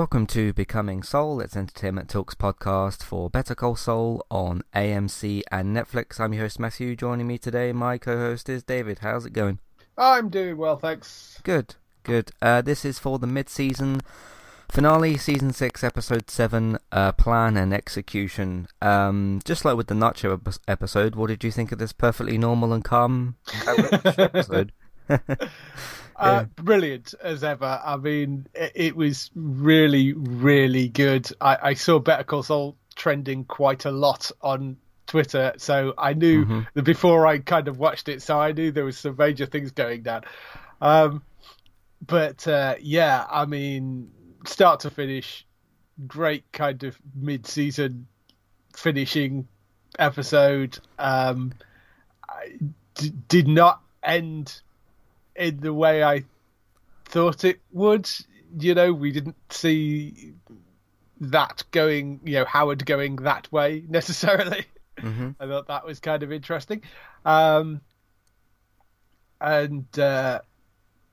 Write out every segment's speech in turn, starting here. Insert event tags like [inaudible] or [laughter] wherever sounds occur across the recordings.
welcome to Becoming Saul. It's Entertainment Talks podcast for Better Call Saul on AMC and Netflix. I'm your host Matthew. Joining me today, my co-host is David. How's it going? I'm doing well, thanks. Good, good. Uh, this is for the mid-season finale, season six, episode seven, uh, plan and execution. Um, just like with the Nacho episode, what did you think of this perfectly normal and calm [laughs] episode? [laughs] Uh, brilliant as ever. I mean, it, it was really, really good. I, I, saw Better Call Saul trending quite a lot on Twitter, so I knew mm-hmm. that before I kind of watched it, so I knew there was some major things going down. Um, but uh, yeah, I mean, start to finish, great kind of mid-season finishing episode. Um, d- did not end in the way I thought it would. You know, we didn't see that going, you know, Howard going that way [laughs] necessarily. Mm-hmm. I thought that was kind of interesting. Um, and uh,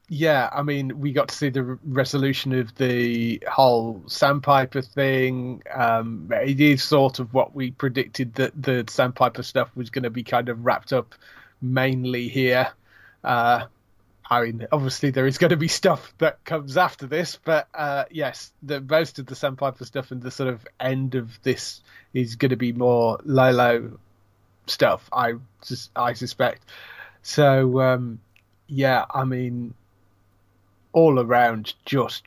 yeah, I mean, we got to see the resolution of the whole Sandpiper thing. Um, it is sort of what we predicted that the Sandpiper stuff was going to be kind of wrapped up mainly here. Uh, I mean, obviously there is going to be stuff that comes after this, but uh, yes, the most of the Sandpiper stuff and the sort of end of this is going to be more Lalo stuff. I just I suspect. So um, yeah, I mean, all around just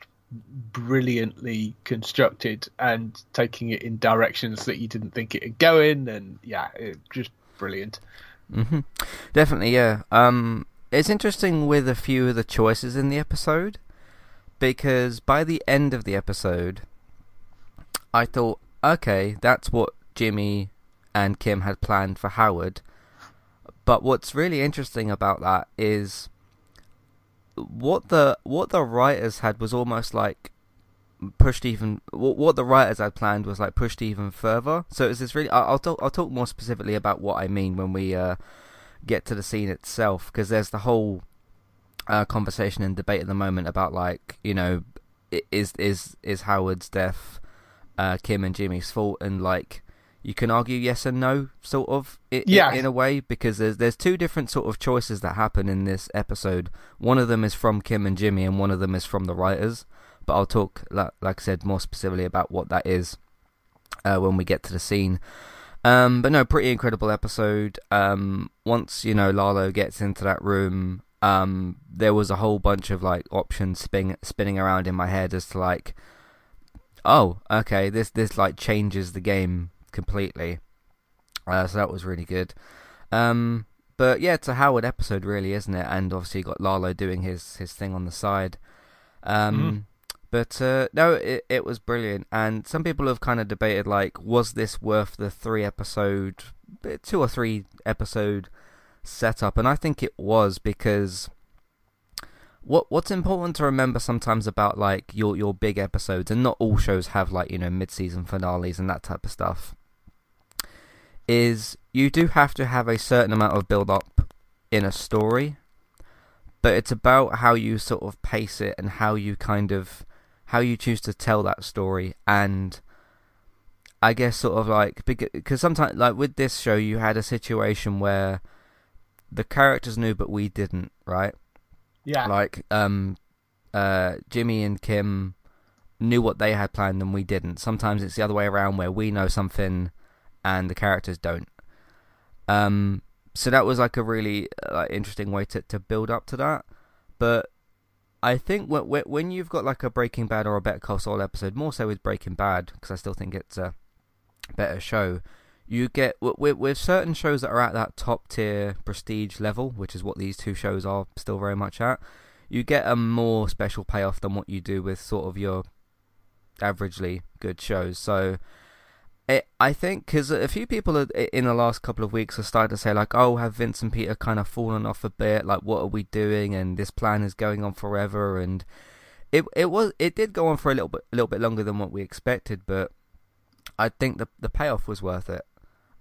brilliantly constructed and taking it in directions that you didn't think it'd go in, and yeah, it, just brilliant. Mm-hmm. Definitely, yeah. Um, it's interesting with a few of the choices in the episode because by the end of the episode, I thought, okay, that's what Jimmy and Kim had planned for Howard. But what's really interesting about that is what the what the writers had was almost like pushed even what, what the writers had planned was like pushed even further. So it's this really I'll, I'll talk I'll talk more specifically about what I mean when we uh, get to the scene itself because there's the whole uh, conversation and debate at the moment about like you know is is is Howard's death uh, Kim and Jimmy's fault? And like you can argue yes and no sort of in, yeah. in a way because there's there's two different sort of choices that happen in this episode. One of them is from Kim and Jimmy and one of them is from the writers. But I'll talk like, like I said more specifically about what that is uh, when we get to the scene um, but no, pretty incredible episode. Um, once you know Lalo gets into that room, um, there was a whole bunch of like options spinning spinning around in my head as to like, oh, okay, this this like changes the game completely. Uh, so that was really good. Um, but yeah, it's a Howard episode, really, isn't it? And obviously, you got Lalo doing his his thing on the side. Um, mm. But uh, no, it it was brilliant, and some people have kind of debated like, was this worth the three episode, two or three episode setup? And I think it was because what what's important to remember sometimes about like your your big episodes, and not all shows have like you know mid season finales and that type of stuff, is you do have to have a certain amount of build up in a story, but it's about how you sort of pace it and how you kind of how you choose to tell that story and I guess sort of like because sometimes like with this show you had a situation where the characters knew but we didn't, right? Yeah. Like um uh Jimmy and Kim knew what they had planned and we didn't. Sometimes it's the other way around where we know something and the characters don't. Um so that was like a really uh, like interesting way to to build up to that. But I think when when you've got like a Breaking Bad or a Better Call Saul episode, more so with Breaking Bad because I still think it's a better show. You get with with certain shows that are at that top tier prestige level, which is what these two shows are still very much at. You get a more special payoff than what you do with sort of your averagely good shows. So it, I think because a few people in the last couple of weeks have started to say like, "Oh, have Vince and Peter kind of fallen off a bit? Like, what are we doing? And this plan is going on forever." And it it was it did go on for a little bit a little bit longer than what we expected, but I think the the payoff was worth it.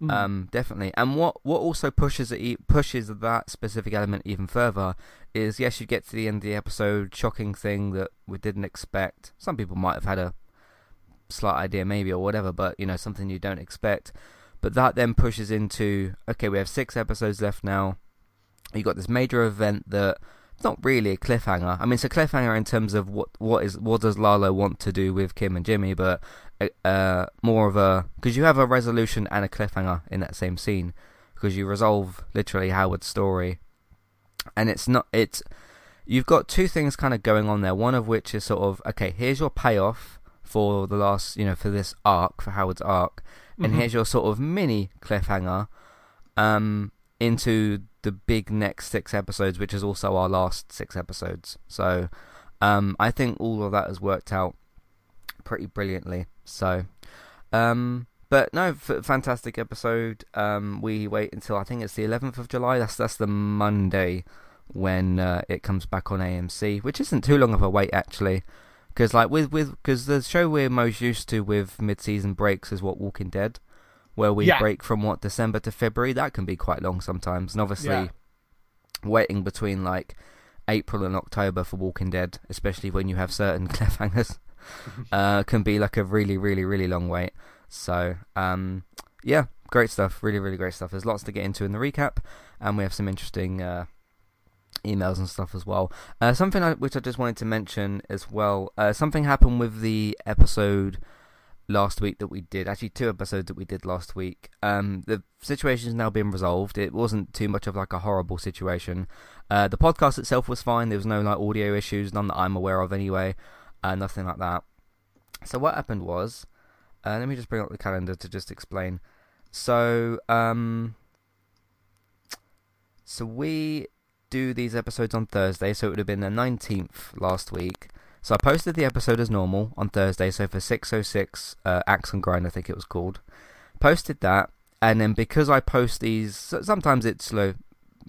Mm. Um, definitely. And what what also pushes it pushes that specific element even further is yes, you get to the end of the episode, shocking thing that we didn't expect. Some people might have had a slight idea maybe or whatever, but you know something you don't expect. But that then pushes into okay, we have six episodes left now. You got this major event that not really a cliffhanger. I mean, it's a cliffhanger in terms of what what is what does Lalo want to do with Kim and Jimmy, but uh, uh more of a because you have a resolution and a cliffhanger in that same scene because you resolve literally Howard's story, and it's not it's you've got two things kind of going on there. One of which is sort of okay, here's your payoff for the last you know for this arc for Howard's arc, and mm-hmm. here's your sort of mini cliffhanger um into the big next six episodes, which is also our last six episodes. So um, I think all of that has worked out pretty brilliantly. So, um, but no, f- fantastic episode. Um, we wait until I think it's the 11th of July. That's that's the Monday when uh, it comes back on AMC, which isn't too long of a wait actually. Because like with with because the show we're most used to with mid-season breaks is what Walking Dead where we yeah. break from what December to February. That can be quite long sometimes, and obviously yeah. waiting between like April and October for Walking Dead, especially when you have certain [laughs] cliffhangers, [laughs] uh, can be like a really, really, really long wait. So, um, yeah, great stuff. Really, really great stuff. There's lots to get into in the recap, and we have some interesting uh, emails and stuff as well. Uh, something I, which I just wanted to mention as well. Uh, something happened with the episode last week that we did, actually two episodes that we did last week. Um, the situation has now been resolved. It wasn't too much of like a horrible situation. Uh, the podcast itself was fine. There was no like audio issues, none that I'm aware of anyway. Uh, nothing like that. So what happened was, uh, let me just bring up the calendar to just explain. So, um, so we do these episodes on Thursday, so it would have been the 19th last week. So I posted the episode as normal on Thursday, so for 606 uh, Axe and Grind, I think it was called. Posted that, and then because I post these, sometimes it's slow,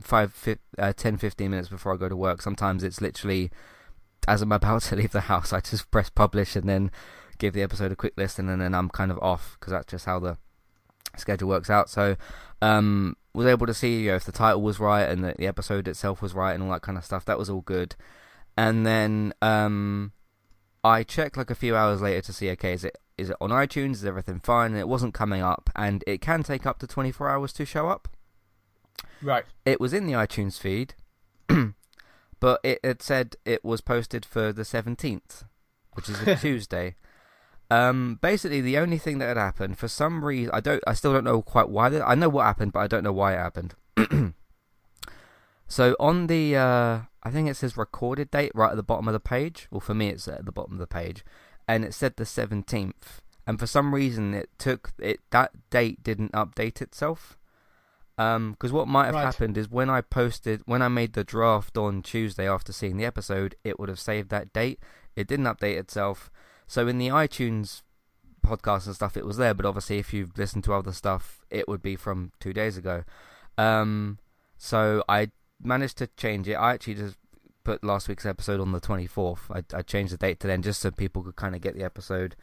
five, uh, 10, 15 minutes before I go to work. Sometimes it's literally as I'm about to [laughs] leave the house, I just press publish and then give the episode a quick listen, and then I'm kind of off because that's just how the schedule works out. So, um, was able to see you know, if the title was right and that the episode itself was right and all that kind of stuff. That was all good and then um, I checked like a few hours later to see okay is it is it on iTunes is everything fine and it wasn't coming up and it can take up to 24 hours to show up. Right. It was in the iTunes feed, [clears throat] but it had said it was posted for the 17th, which is a [laughs] Tuesday. Um, basically, the only thing that had happened for some reason, I don't, I still don't know quite why. That, I know what happened, but I don't know why it happened. [clears throat] so on the uh, I think it says recorded date right at the bottom of the page. Well, for me, it's at the bottom of the page, and it said the seventeenth. And for some reason, it took it that date didn't update itself. Um, because what might have right. happened is when I posted, when I made the draft on Tuesday after seeing the episode, it would have saved that date. It didn't update itself. So in the iTunes podcast and stuff, it was there. But obviously, if you've listened to other stuff, it would be from two days ago. Um, so I managed to change it. I actually just put last week's episode on the 24th. I, I changed the date to then just so people could kind of get the episode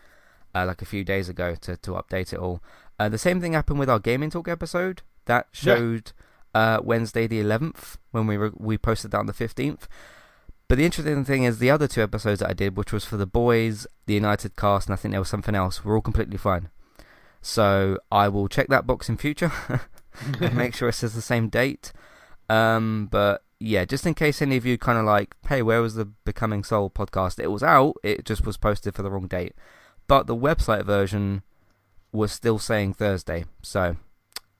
uh, like a few days ago to, to update it all. Uh, the same thing happened with our Gaming Talk episode. That showed yeah. uh, Wednesday the 11th when we re- we posted that on the 15th. But the interesting thing is the other two episodes that I did, which was for the boys, the United cast, and I think there was something else, were all completely fine. So I will check that box in future [laughs] and make sure it says the same date. Um, but yeah, just in case any of you kind of like, hey, where was the Becoming Saul podcast? It was out, it just was posted for the wrong date. But the website version was still saying Thursday. So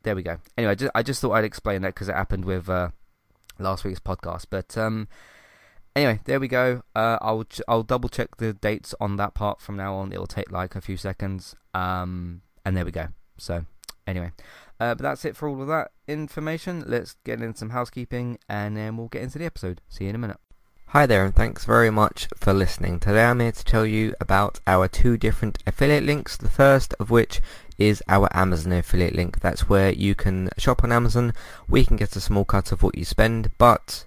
there we go. Anyway, just, I just thought I'd explain that because it happened with uh, last week's podcast. But um, anyway, there we go. Uh, I'll ch- I'll double check the dates on that part from now on. It'll take like a few seconds. Um, and there we go. So anyway, uh, but that's it for all of that information. Let's get into some housekeeping and then we'll get into the episode. See you in a minute. Hi there and thanks very much for listening. Today I'm here to tell you about our two different affiliate links. The first of which is our Amazon affiliate link. That's where you can shop on Amazon. We can get a small cut of what you spend, but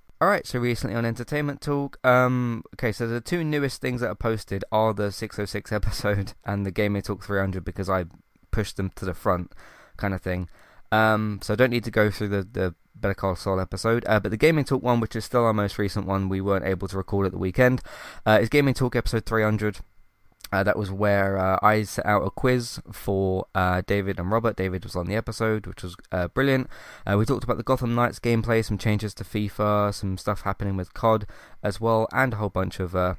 Alright, so recently on Entertainment Talk, um, okay, so the two newest things that are posted are the 606 [laughs] episode and the Gaming Talk 300 because I pushed them to the front, kind of thing. Um, so I don't need to go through the, the Better Call Saul episode, uh, but the Gaming Talk one, which is still our most recent one, we weren't able to record at the weekend, uh, is Gaming Talk episode 300. Uh, that was where uh, I set out a quiz for uh, David and Robert. David was on the episode, which was uh, brilliant. Uh, we talked about the Gotham Knights gameplay, some changes to FIFA, some stuff happening with COD as well, and a whole bunch of uh,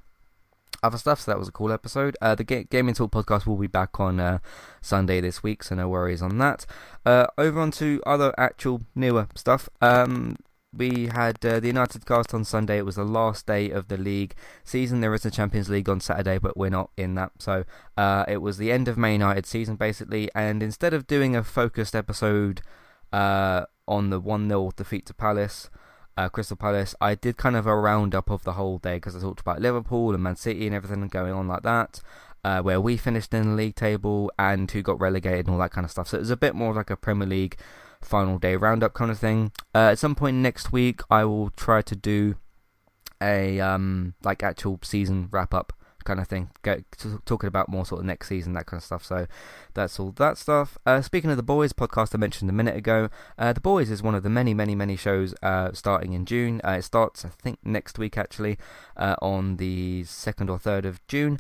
other stuff. So that was a cool episode. the Ga- Gaming Talk podcast will be back on Sunday this week, so no worries on that. over on to other actual newer stuff. Um, we had uh, the United cast on Sunday. It was the last day of the league season. There is a Champions League on Saturday, but we're not in that. So uh, it was the end of Man United season, basically. And instead of doing a focused episode uh, on the 1 0 defeat to Palace, uh, Crystal Palace, I did kind of a roundup of the whole day because I talked about Liverpool and Man City and everything going on like that. Uh, where we finished in the league table and who got relegated and all that kind of stuff. So it was a bit more like a Premier League final day roundup kind of thing. Uh, at some point next week, I will try to do a um like actual season wrap up kind of thing. Get talking about more sort of next season, that kind of stuff. So that's all that stuff. Uh, speaking of the boys podcast I mentioned a minute ago, uh, the boys is one of the many, many, many shows uh, starting in June. Uh, it starts, I think, next week actually, uh, on the second or third of June.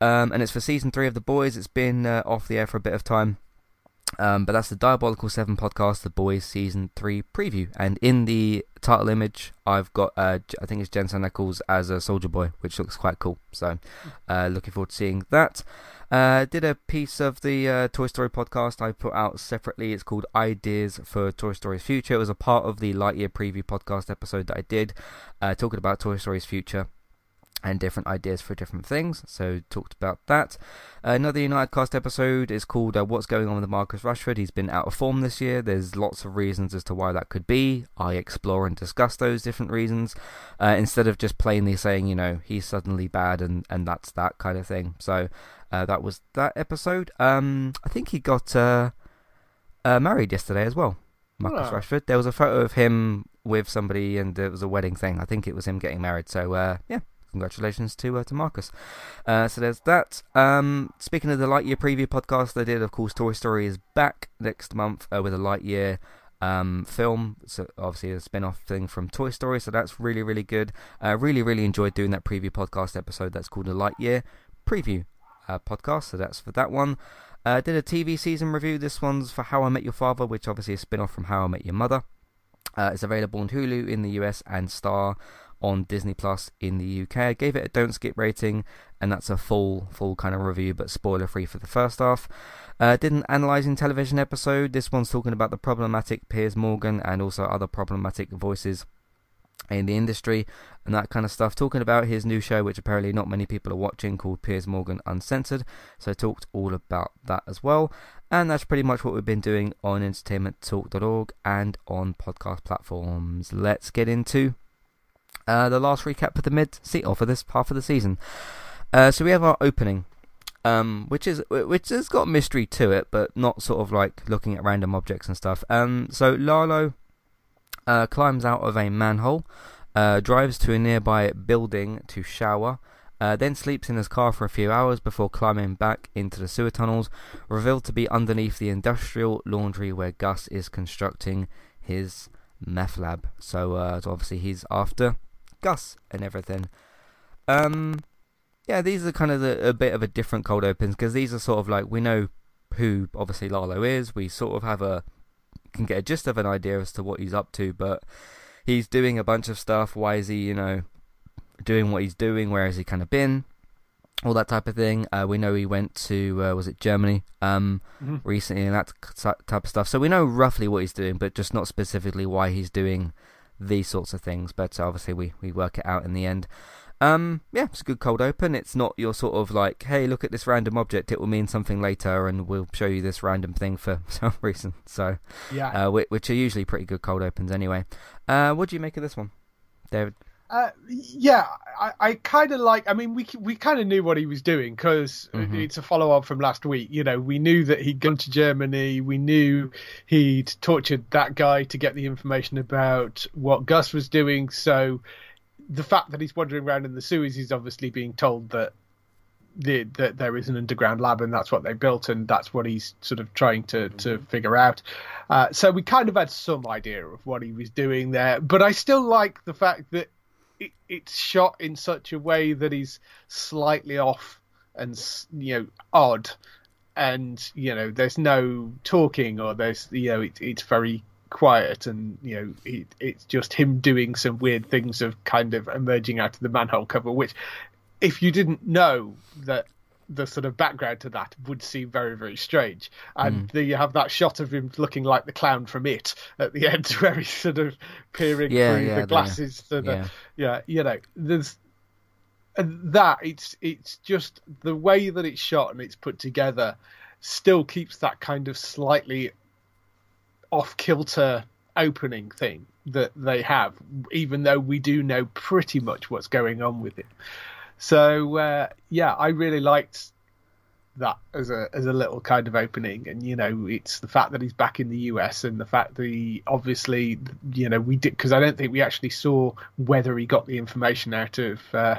Um, and it's for season three of the boys. It's been uh, off the air for a bit of time. Um, but that's the Diabolical 7 podcast, the Boys Season 3 preview. And in the title image, I've got, uh, I think it's Jensen Ackles as a Soldier Boy, which looks quite cool. So, uh, looking forward to seeing that. Uh, did a piece of the uh, Toy Story podcast I put out separately. It's called Ideas for Toy Story's Future. It was a part of the Lightyear preview podcast episode that I did, uh, talking about Toy Story's future and different ideas for different things. So talked about that. Uh, another United Cast episode is called uh, "What's Going On with Marcus Rashford." He's been out of form this year. There's lots of reasons as to why that could be. I explore and discuss those different reasons uh, instead of just plainly saying, you know, he's suddenly bad and and that's that kind of thing. So uh, that was that episode. Um, I think he got uh, uh, married yesterday as well. Marcus oh. Rashford. There was a photo of him with somebody, and it was a wedding thing. I think it was him getting married. So yeah, congratulations to uh, to Marcus. Uh, so there's that. Um, speaking of the Lightyear preview podcast, they did, of course, Toy Story is back next month uh, with a Lightyear um, film. So obviously a spin-off thing from Toy Story. So that's really really good. I uh, really really enjoyed doing that preview podcast episode. That's called a Lightyear preview uh, podcast. So that's for that one. Uh, did a TV season review. This one's for How I Met Your Father, which obviously is a spin-off from How I Met Your Mother. Uh, it's available on Hulu in the US and Star on Disney Plus in the UK. I gave it a don't skip rating, and that's a full full kind of review, but spoiler free for the first half. Uh, did an analysing television episode. This one's talking about the problematic Piers Morgan and also other problematic voices in the industry and that kind of stuff. Talking about his new show, which apparently not many people are watching, called Piers Morgan Uncensored. So I talked all about that as well. And that's pretty much what we've been doing on entertainmenttalk.org and on podcast platforms. Let's get into uh, the last recap of the mid seat off for this half of the season. Uh, so we have our opening, um, which is which has got mystery to it, but not sort of like looking at random objects and stuff. Um, so Lalo uh, climbs out of a manhole, uh, drives to a nearby building to shower. Uh, then sleeps in his car for a few hours before climbing back into the sewer tunnels, revealed to be underneath the industrial laundry where Gus is constructing his meth lab. So, uh, so obviously he's after Gus and everything. Um, yeah, these are kind of the, a bit of a different cold opens because these are sort of like we know who obviously Lalo is. We sort of have a can get a gist of an idea as to what he's up to, but he's doing a bunch of stuff. Why is he, you know, doing what he's doing? Where has he kind of been? All that type of thing. Uh, we know he went to uh, was it Germany um, mm-hmm. recently and that type of stuff. So we know roughly what he's doing, but just not specifically why he's doing these sorts of things. But obviously we we work it out in the end. Um, yeah, it's a good cold open. It's not your sort of like, hey, look at this random object. It will mean something later, and we'll show you this random thing for [laughs] some reason. So, yeah, uh, which are usually pretty good cold opens anyway. Uh, what do you make of this one, David? Uh, yeah, I, I kind of like. I mean, we we kind of knew what he was doing because mm-hmm. it's a follow up from last week. You know, we knew that he'd gone to Germany. We knew he'd tortured that guy to get the information about what Gus was doing. So the fact that he's wandering around in the sewers, he's obviously being told that the, that there is an underground lab and that's what they built and that's what he's sort of trying to to mm-hmm. figure out. Uh, so we kind of had some idea of what he was doing there, but I still like the fact that it, it's shot in such a way that he's slightly off and you know odd. And you know there's no talking or there's you know it, it's very quiet and you know it, it's just him doing some weird things of kind of emerging out of the manhole cover which if you didn't know that the sort of background to that would seem very very strange and mm. you have that shot of him looking like the clown from it at the [laughs] end where he's sort of peering yeah, through yeah, the glasses the yeah. yeah you know there's and that it's it's just the way that it's shot and it's put together still keeps that kind of slightly off kilter opening thing that they have, even though we do know pretty much what's going on with it. So uh, yeah, I really liked that as a as a little kind of opening, and you know, it's the fact that he's back in the US and the fact that he obviously, you know, we did because I don't think we actually saw whether he got the information out of. Uh,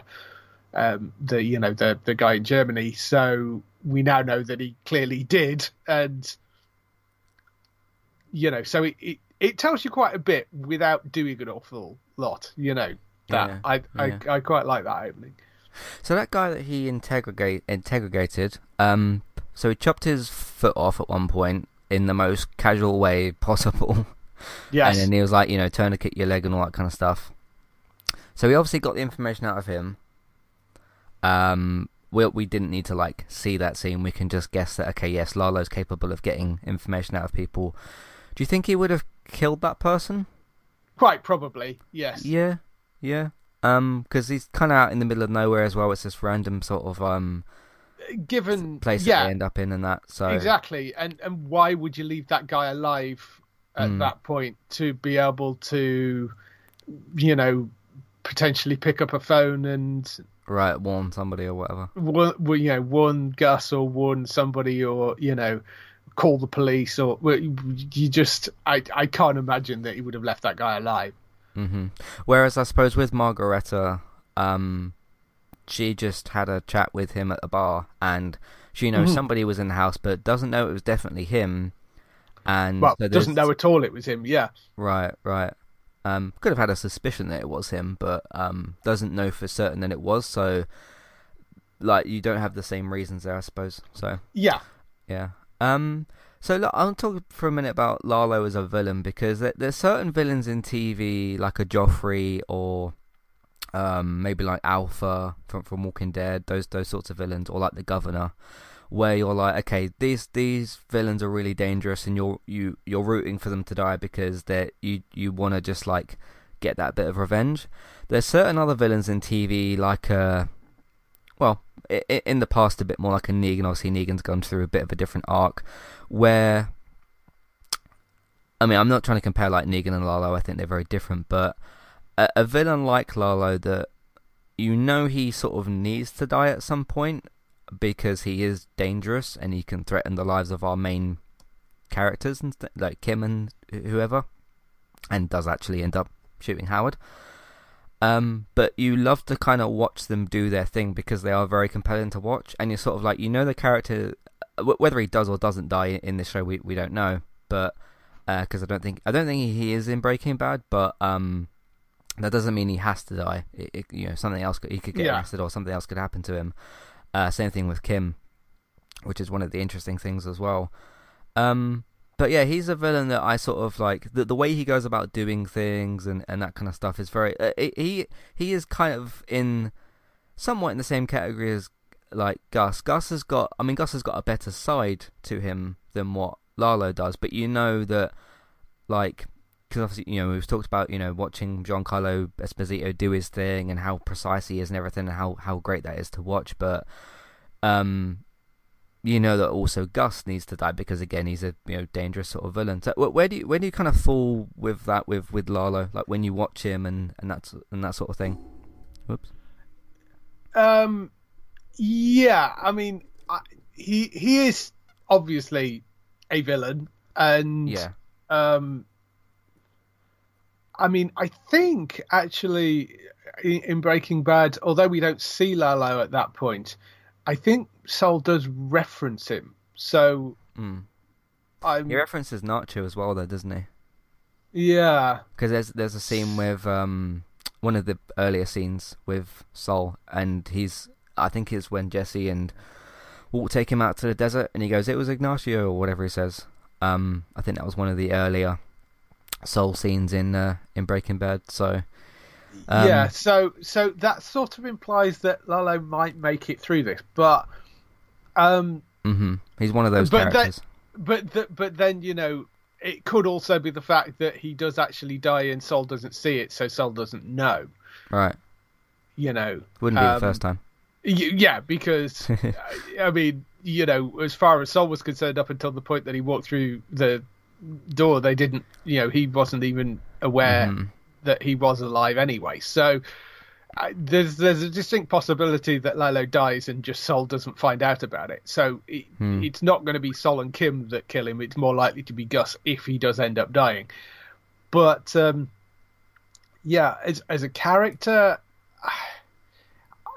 um, the you know the the guy in Germany, so we now know that he clearly did, and you know, so it, it, it tells you quite a bit without doing an awful lot. You know that yeah, I, yeah. I I quite like that opening. So that guy that he integrate integrated, um, so he chopped his foot off at one point in the most casual way possible. [laughs] Yes. And then he was like, you know, turn to kick your leg and all that kind of stuff. So we obviously got the information out of him. Um, we we didn't need to like see that scene. We can just guess that okay, yes, Lalo's capable of getting information out of people do you think he would have killed that person? Quite probably, yes. Yeah, yeah. Um, because he's kind of out in the middle of nowhere as well. It's this random sort of um, given place yeah, that they end up in, and that. So exactly. And and why would you leave that guy alive at mm. that point to be able to, you know, potentially pick up a phone and right warn somebody or whatever. One, you know, warn Gus or warn somebody or you know call the police or you just I I can't imagine that he would have left that guy alive. Mm-hmm. Whereas I suppose with Margarethe, um, she just had a chat with him at a bar and she knows mm-hmm. somebody was in the house but doesn't know it was definitely him. And well, so doesn't know at all it was him. Yeah. Right. Right. Um, could have had a suspicion that it was him, but um, doesn't know for certain that it was. So, like, you don't have the same reasons there, I suppose. So. Yeah. Yeah. Um, so look, I'll talk for a minute about Lalo as a villain because there, there's certain villains in TV like a Joffrey or um, maybe like Alpha from from Walking Dead, those those sorts of villains, or like the Governor, where you're like, okay, these these villains are really dangerous, and you're you you're rooting for them to die because they you you want to just like get that bit of revenge. There's certain other villains in TV, like uh, well, in the past a bit more like a Negan. Obviously, Negan's gone through a bit of a different arc, where I mean, I'm not trying to compare like Negan and Lalo. I think they're very different, but a, a villain like Lalo that you know he sort of needs to die at some point because he is dangerous and he can threaten the lives of our main characters and st- like Kim and whoever, and does actually end up shooting Howard. Um, but you love to kind of watch them do their thing because they are very compelling to watch, and you're sort of like you know the character, whether he does or doesn't die in this show, we we don't know, but because uh, I don't think I don't think he is in Breaking Bad, but um, that doesn't mean he has to die. It, it, you know, something else could, he could get yeah. arrested or something else could happen to him. Uh, same thing with Kim, which is one of the interesting things as well. Um, but yeah, he's a villain that I sort of like. The, the way he goes about doing things and, and that kind of stuff is very. Uh, he he is kind of in somewhat in the same category as like Gus. Gus has got. I mean, Gus has got a better side to him than what Lalo does. But you know that, like, because obviously you know we've talked about you know watching Giancarlo Esposito do his thing and how precise he is and everything and how how great that is to watch. But um, you know that also Gus needs to die because again he's a you know dangerous sort of villain. So where do you where do you kind of fall with that with with Lalo like when you watch him and and that and that sort of thing? Whoops. Um, yeah, I mean, I, he he is obviously a villain, and yeah, um, I mean, I think actually in, in Breaking Bad, although we don't see Lalo at that point, I think Saul does reference him. So mm. he references Nacho as well, though, doesn't he? Yeah, because there's there's a scene with um one of the earlier scenes with Saul, and he's I think it's when Jesse and Walt take him out to the desert, and he goes, "It was Ignacio" or whatever he says. Um, I think that was one of the earlier Saul scenes in uh, in Breaking Bad. So um, yeah, so so that sort of implies that Lalo might make it through this, but um, mm-hmm. he's one of those but characters. Then, but the, but then you know it could also be the fact that he does actually die and Saul doesn't see it, so Saul doesn't know. Right. You know, wouldn't be um, the first time. Yeah, because [laughs] I mean, you know, as far as Saul was concerned, up until the point that he walked through the door, they didn't, you know, he wasn't even aware mm-hmm that he was alive anyway. So uh, there's there's a distinct possibility that Lalo dies and just Saul doesn't find out about it. So it, hmm. it's not going to be Saul and Kim that kill him. It's more likely to be Gus if he does end up dying. But um, yeah, as as a character. [sighs]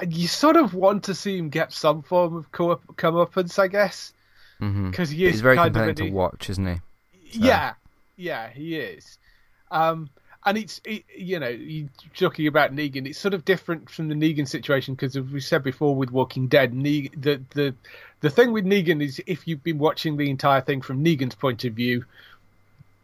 You sort of want to see him get some form of comeuppance, I guess, because mm-hmm. he is he's very compelling to watch, isn't he? So. Yeah, yeah, he is. Um, and it's it, you know you talking about Negan. It's sort of different from the Negan situation because as we said before with Walking Dead, Negan, the the the thing with Negan is if you've been watching the entire thing from Negan's point of view,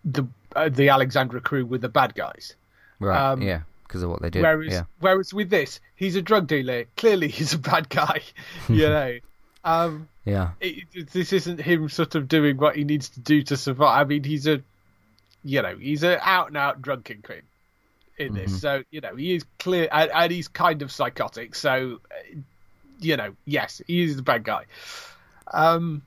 the uh, the Alexandria crew were the bad guys. Right. Um, yeah. Because of what they did. Whereas, yeah. whereas with this, he's a drug dealer. Clearly, [laughs] he's a bad guy. [laughs] you know. Um, yeah. It, this isn't him sort of doing what he needs to do to survive. I mean, he's a you know, he's an out and out drunken kingpin in this. Mm-hmm. So, you know, he is clear and, and, he's kind of psychotic. So, uh, you know, yes, he is the bad guy. Um,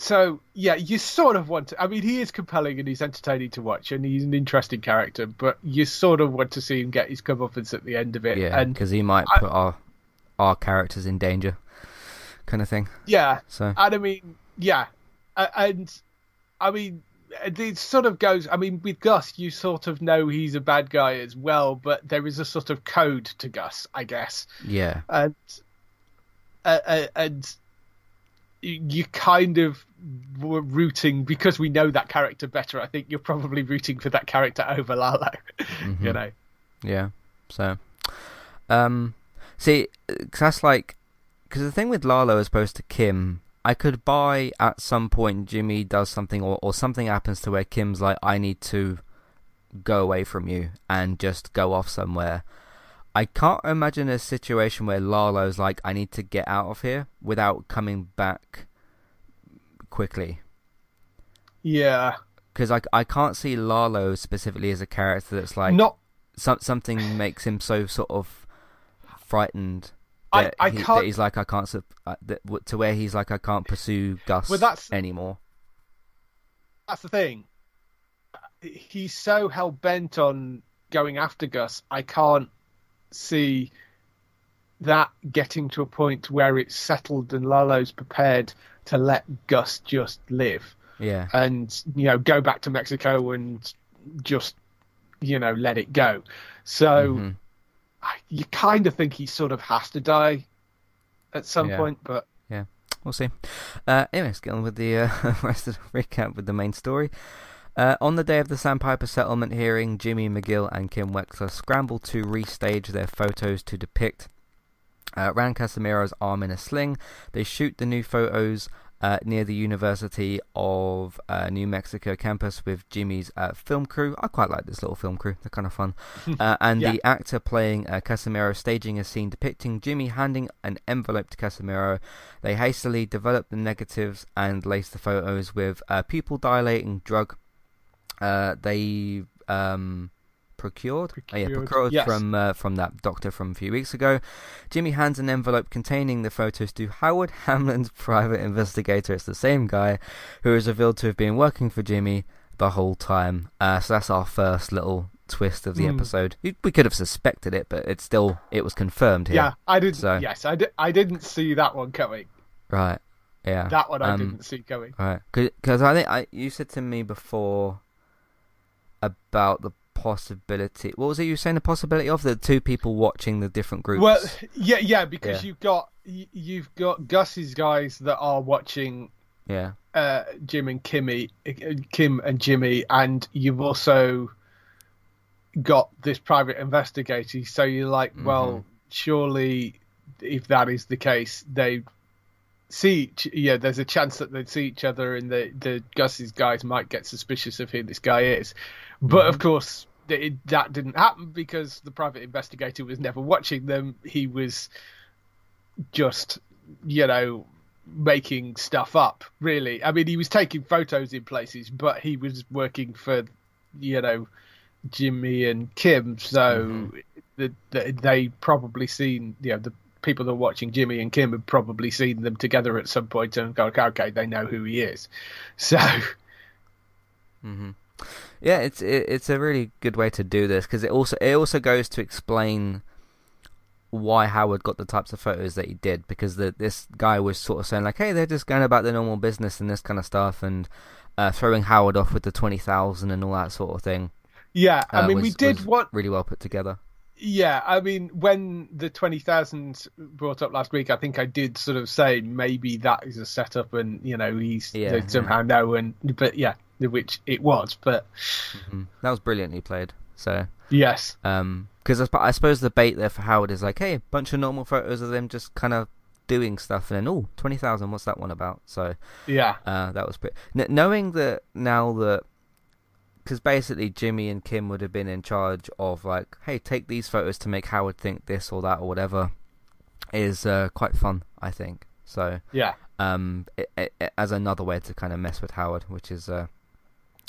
so yeah, you sort of want to. I mean, he is compelling and he's entertaining to watch, and he's an interesting character. But you sort of want to see him get his comeuppance at the end of it. Yeah, because he might I, put our our characters in danger, kind of thing. Yeah. So and I mean, yeah, and I mean, it sort of goes. I mean, with Gus, you sort of know he's a bad guy as well, but there is a sort of code to Gus, I guess. Yeah. And uh, uh and you kind of were rooting because we know that character better. I think you're probably rooting for that character over Lalo. [laughs] Mm-hmm. You know. Yeah. So, um, see, cause that's like, because the thing with Lalo as opposed to Kim I could buy at some point Jimmy does something or, or something happens to where Kim's like, I need to go away from you and just go off somewhere. I can't imagine a situation where Lalo's like, I need to get out of here without coming back quickly. Yeah. because I, I can't see Lalo specifically as a character that's like not some, something makes him so sort of frightened I, that, I he, can't he's like I can't uh, to where he's like I can't pursue Gus Well, that's- anymore. that's the thing. He's so hell bent on going after Gus. I can't see that getting to a point where it's settled and Lalo's prepared to let Gus just live Yeah, and you know go back to Mexico and just you know let it go. So Mhm. I you kind of think he sort of has to die at some Yeah. point, but yeah, we'll see. Uh, anyway, let's get on with the uh, [laughs] rest of the recap with the main story. Uh, on the day of the Sandpiper settlement hearing, Jimmy McGill and Kim Wexler scramble to restage their photos to depict uh, Rand Casimiro's arm in a sling. They shoot the new photos uh, near the University of uh, New Mexico campus with Jimmy's uh, film crew. I quite like this little film crew; they're kind of fun. [laughs] Uh, and Yeah. the actor playing uh, Casimiro staging a scene depicting Jimmy handing an envelope to Casimiro. They hastily develop the negatives and lace the photos with uh, pupil dilating drug. Uh, they um, procured, Oh, yeah, Procured, procured yes. from uh, from that doctor from a few weeks ago. Jimmy hands an envelope containing the photos to Howard [laughs] Hamlin's private investigator. It's the same guy who is revealed to have been working for Jimmy the whole time. Uh, so that's our first little twist of the Hmm. episode. We could have suspected it, but it's still it was confirmed here. yeah, I didn't. So- Yes, I, did, I didn't see that one coming. Right. Yeah. That one I Um, didn't see coming. Right, because I think I you said to me before about the possibility. What was it you were saying? The possibility of the two people watching the different groups. Well, yeah, yeah, because Yeah. you've got you've got Gus's guys that are watching yeah, uh, Jim and Kimmy, Kim and Jimmy, and you've also got this private investigator. So you're like, Mm-hmm. well, surely if that is the case, they see. Each, yeah, there's a chance that they'd see each other, and the the Gus's guys might get suspicious of who this guy is. But Mm-hmm. of course. It, that didn't happen because the private investigator was never watching them. He was just, you know, making stuff up, really. I mean, he was taking photos in places, but he was working for, you know, Jimmy and Kim, so the, the, they probably seen, you know, the people that are watching Jimmy and Kim have probably seen them together at some point and go, okay, they know who he is. [laughs] So, hmm yeah. It's it, it's a really good way to do this because it also it also goes to explain why Howard got the types of photos that he did because the, this guy was sort of saying like, hey, they're just going about their normal business and this kind of stuff and uh, throwing Howard off with the twenty thousand and all that sort of thing. yeah, I uh, mean, was- we did what really well put together. Yeah, I mean, when the twenty thousand brought up last week, I think I did sort of say maybe that is a setup, and you know he's Yeah, somehow know, and but yeah, which it was, but Mhm. That was brilliantly played. So, yes, um, because I, I suppose the bait there for Howard is like, hey, a bunch of normal photos of them just kind of doing stuff, and then oh, twenty thousand, what's that one about? So, yeah, uh, that was pretty. N- knowing that now that, because basically Jimmy and Kim would have been in charge of like, hey, take these photos to make Howard think this or that or whatever, is uh, quite fun, I think. So, yeah, um, it, it, as another way to kind of mess with Howard, which is uh,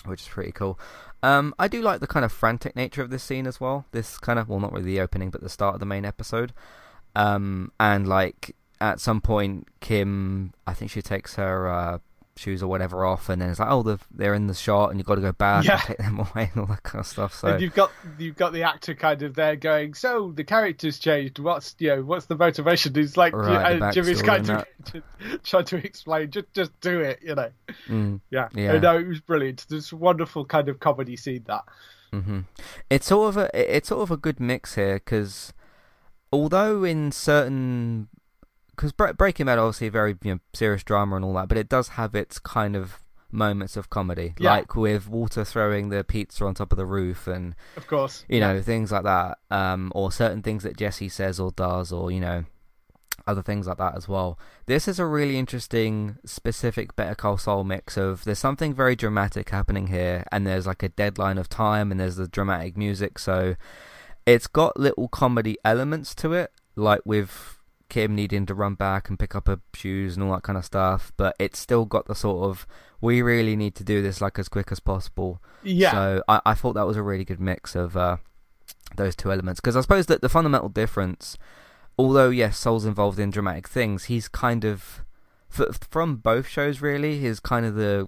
which is pretty cool. Um, I do like the kind of frantic nature of this scene as well. This kind of well, not really the opening, but the start of the main episode. Um, and like at some point, Kim, I think she takes her uh, shoes or whatever off, and then it's like, oh, they're, they're in the shot, and you've got to go back Yeah. and take them [laughs] away and all that kind of stuff. So and you've got you've got the actor kind of there going, so the character's changed. What's you know what's the motivation? He's like, Right, and Jimmy's kind of trying to explain, just just do it, you know. mm. Yeah, Yeah. no, it was brilliant. This wonderful kind of comedy scene that. hmm It's sort of a it's sort of a good mix here because although in certain because Breaking Bad obviously a very you know, serious drama and all that, but it does have its kind of moments of comedy, Yeah. like with Walter throwing the pizza on top of the roof and Of course, you know things like that, um, or certain things that Jesse says or does, or you know other things like that as well. This is a really interesting, specific Better Call Saul mix of there's something very dramatic happening here, and there's like a deadline of time, and there's the dramatic music, so it's got little comedy elements to it, like with Kim needing to run back and pick up her shoes and all that kind of stuff, but it's still got the sort of we really need to do this like as quick as possible. Yeah. So I, I thought that was a really good mix of uh, those two elements because I suppose that the fundamental difference, although yes, Saul's involved in dramatic things, he's kind of from both shows really He's kind of the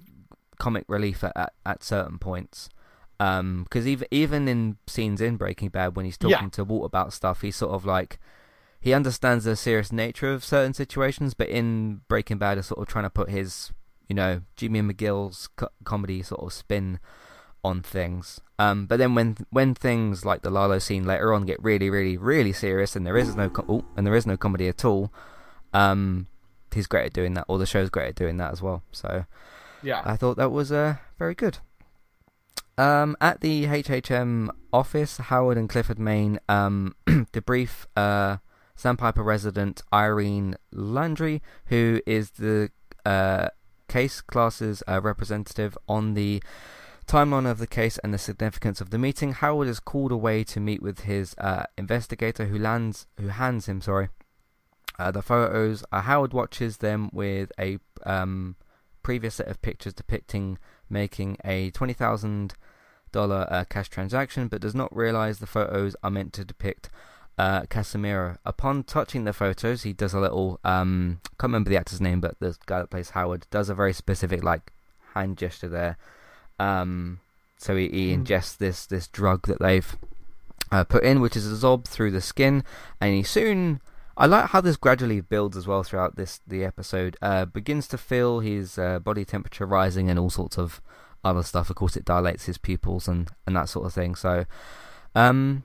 comic relief at, at, at certain points. Because um, even even in scenes in Breaking Bad, when he's talking yeah. to Walt about stuff, he's sort of like he understands the serious nature of certain situations, but in Breaking Bad, is sort of trying to put his you know Jimmy McGill's co- comedy sort of spin on things. Um, but then when when things like the Lalo scene later on get really, really, really serious, and there is no com- oh, and there is no comedy at all, um, he's great at doing that. Or the show's great at doing that as well. So yeah, I thought that was uh, very good. Um, at the HHM office, Howard and Clifford Main um, [clears throat] debrief uh, Sandpiper resident Irene Landry, who is the uh, case class's uh, representative on the timeline of the case and the significance of the meeting. Howard is called away to meet with his uh, investigator, who lands, who hands him, sorry, uh, the photos. Uh, Howard watches them with a um, previous set of pictures depicting making a twenty thousand dollar uh, cash transaction, but does not realize the photos are meant to depict uh, Casimiro. Upon touching the photos, he does a little um, can't remember the actor's name, but the guy that plays Howard does a very specific like hand gesture there. Um, so he, he mm. ingests this this drug that they've uh, put in, which is absorbed through the skin, and he soon. I like how this gradually builds as well throughout this the episode. Uh, begins to feel his uh, body temperature rising and all sorts of other stuff. Of course, it dilates his pupils and, and that sort of thing. So, um,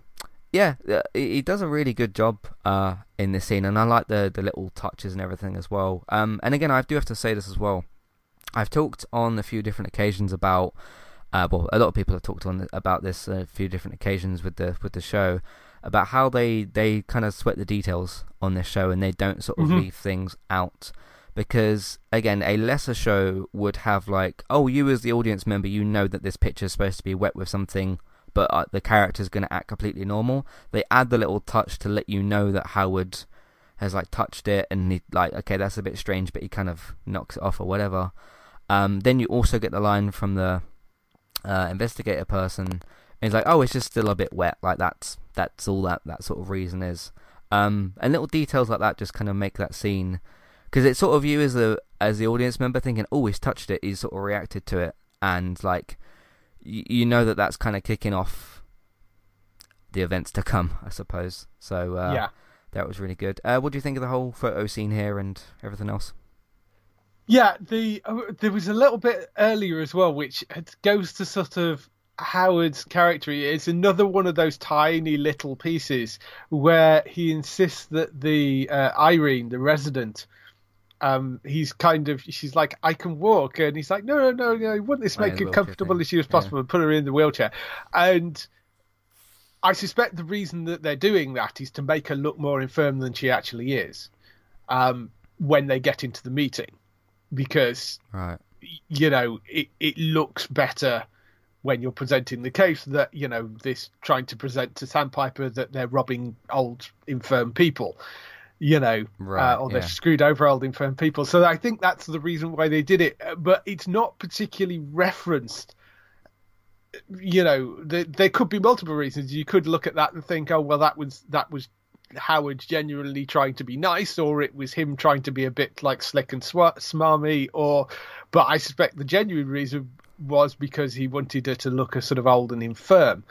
yeah, uh, he does a really good job uh, in this scene, and I like the the little touches and everything as well. Um, and again, I do have to say this as well. I've talked on a few different occasions about, uh, well, a lot of people have talked on about this a few different occasions with the with the show about how they they kind of sweat the details on this show and they don't sort of mm-hmm. leave things out because again a lesser show would have like oh you as the audience member you know that this picture is supposed to be wet with something but uh, the character's going to act completely normal. They add the little touch to let you know that Howard has like touched it and he like okay that's a bit strange, but he kind of knocks it off or whatever. Um, then you also get the line from the uh, investigator person. And he's like, "Oh, it's just still a bit wet." Like that's that's all that that sort of reason is. Um, and little details like that just kind of make that scene because it's sort of you as the as the audience member thinking, "Oh, he's touched it." He's sort of reacted to it, and like you know that that's kind of kicking off the events to come, I suppose. So uh, yeah, that was really good. Uh, what do you think of the whole photo scene here and everything else? Yeah, the uh, there was a little bit earlier as well, which goes to sort of Howard's character. It's another one of those tiny little pieces where he insists that the uh, Irene, the resident, um, he's kind of she's like I can walk, and he's like no no no no, wouldn't this make her comfortable thing. as soon as possible yeah. and put her in the wheelchair, and I suspect the reason that they're doing that is to make her look more infirm than she actually is, um, when they get into the meeting, because right. you know it it looks better when you're presenting the case that you know this trying to present to Sandpiper that they're robbing old infirm people you know, uh, right, uh, or they're yeah. screwed over old infirm people. So I think that's the reason why they did it. But it's not particularly referenced. You know, there, there could be multiple reasons. You could look at that and think, oh, well, that was that was Howard genuinely trying to be nice, or it was him trying to be a bit like slick and sw- smarmy, or. But I suspect the genuine reason was because he wanted her to look a sort of old and infirm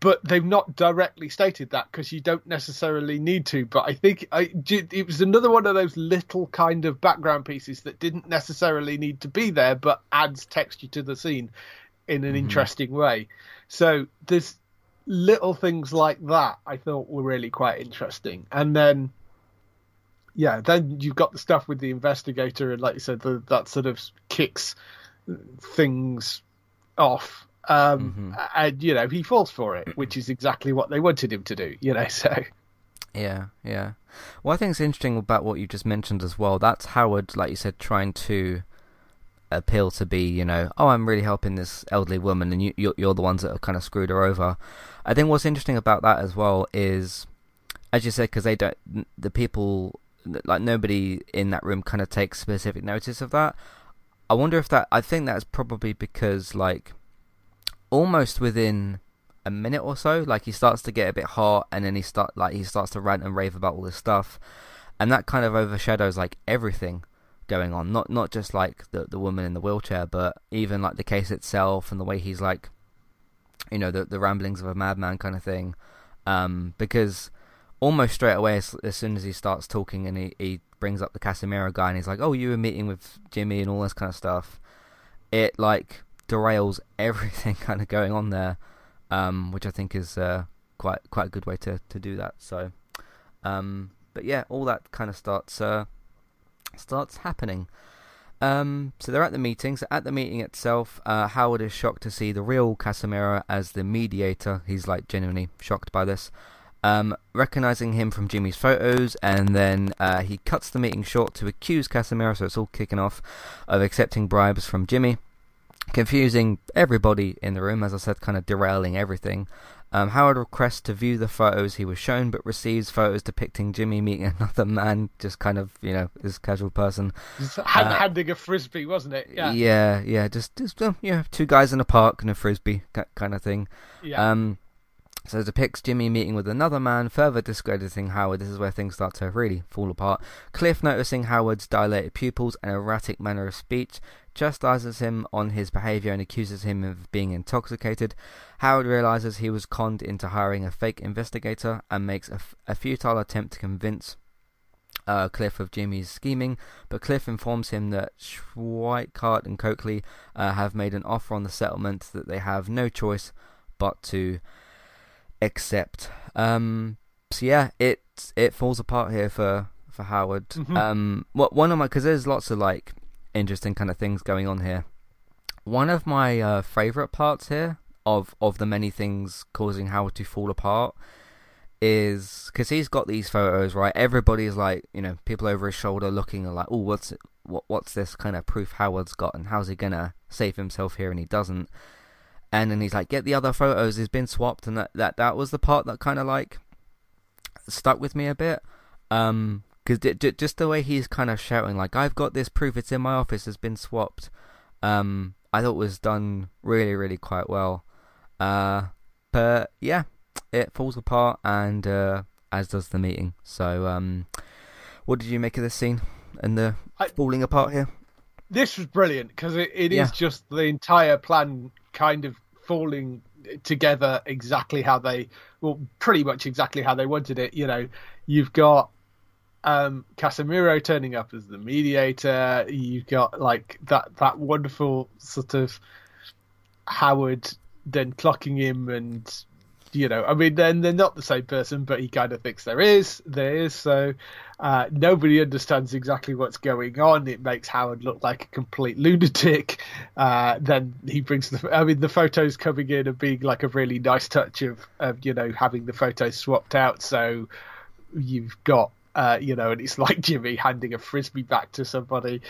but they've not directly stated that because you don't necessarily need to. But I think I, it was another one of those little kind of background pieces that didn't necessarily need to be there, but adds texture to the scene in an mm-hmm. interesting way. So there's little things like that I thought were really quite interesting. And then, yeah, then you've got the stuff with the investigator, and like you said, the, that sort of kicks things off um, mm-hmm. and you know he falls for it, which is exactly what they wanted him to do. You know, [laughs] so yeah, yeah. Well, I think it's interesting about what you just mentioned as well. That's Howard, like you said, trying to appeal to be, you know, oh, I'm really helping this elderly woman, and you, you're, you're the ones that have kind of screwed her over. I think what's interesting about that as well is, as you said, because they don't, the people, like nobody in that room kind of takes specific notice of that. I wonder if that. I think that's probably because like almost within a minute or so, like he starts to get a bit hot, and then he start like he starts to rant and rave about all this stuff, and that kind of overshadows like everything going on. Not not just like the the woman in the wheelchair, but even like the case itself and the way he's like, you know, the the ramblings of a madman kind of thing. Um, because almost straight away, as, as soon as he starts talking and he, he brings up the Casimiro guy and he's like, "Oh, you were meeting with Jimmy and all this kind of stuff," it like derails [laughs] everything kind of going on there, um, which I think is uh, quite quite a good way to, to do that. So, um, but yeah, all that kind of starts uh, starts happening. Um, so they're at the meeting. So at the meeting itself, uh, Howard is shocked to see the real Casimiro as the mediator. He's like genuinely shocked by this um, recognizing him from Jimmy's photos, and then uh, he cuts the meeting short to accuse Casimiro, so it's all kicking off, of accepting bribes from Jimmy, confusing everybody in the room, as I said, kind of derailing everything. Um, Howard requests to view the photos he was shown, but receives photos depicting Jimmy meeting [laughs] another man, just kind of, you know, this casual person. Hand, uh, handing a frisbee, wasn't it? Yeah, yeah, yeah just, just um, you know, two guys in a park and a frisbee kind of thing. Yeah. Um, so it depicts Jimmy meeting with another man, further discrediting Howard. This is where things start to really fall apart. Cliff, noticing Howard's dilated pupils and erratic manner of speech, chastises him on his behaviour and accuses him of being intoxicated. Howard realizes he was conned into hiring a fake investigator and makes a, f- a futile attempt to convince uh, Cliff of Jimmy's scheming, but Cliff informs him that Schweikart and Coakley uh, have made an offer on the settlement that they have no choice but to accept. Um, so yeah, it it falls apart here for for Howard. Mm-hmm. Um, what one of my because there's lots of like interesting kind of things going on here. One of my uh, favorite parts here of of the many things causing Howard to fall apart is because he's got these photos right. Everybody's like, you know, people over his shoulder looking like, oh, what's what what's this kind of proof Howard's got, and how's he gonna save himself here? And he doesn't and then he's like, "Get the other photos. He's been swapped," and that that that was the part that kind of like stuck with me a bit. Um, because just the way he's kind of shouting, like, "I've got this proof. It's in my office. Has been swapped." Um, I thought was done really, really quite well. Uh, but yeah, it falls apart, and uh, as does the meeting. So, um, what did you make of this scene and the I, falling apart here? This was brilliant because it, it yeah. is just the entire plan kind of falling together exactly how they well pretty much exactly how they wanted it you know you've got um casimiro turning up as the mediator you've got like that that wonderful sort of howard then clocking him and you know, I mean, then they're not the same person, but he kind of thinks there is, there is. So uh, nobody understands exactly what's going on. It makes Howard look like a complete lunatic. Uh, then he brings the, I mean, the photos coming in and being like a really nice touch of, of you know, having the photos swapped out. So you've got, uh, you know, and it's [laughs] like Jimmy handing a frisbee back to somebody.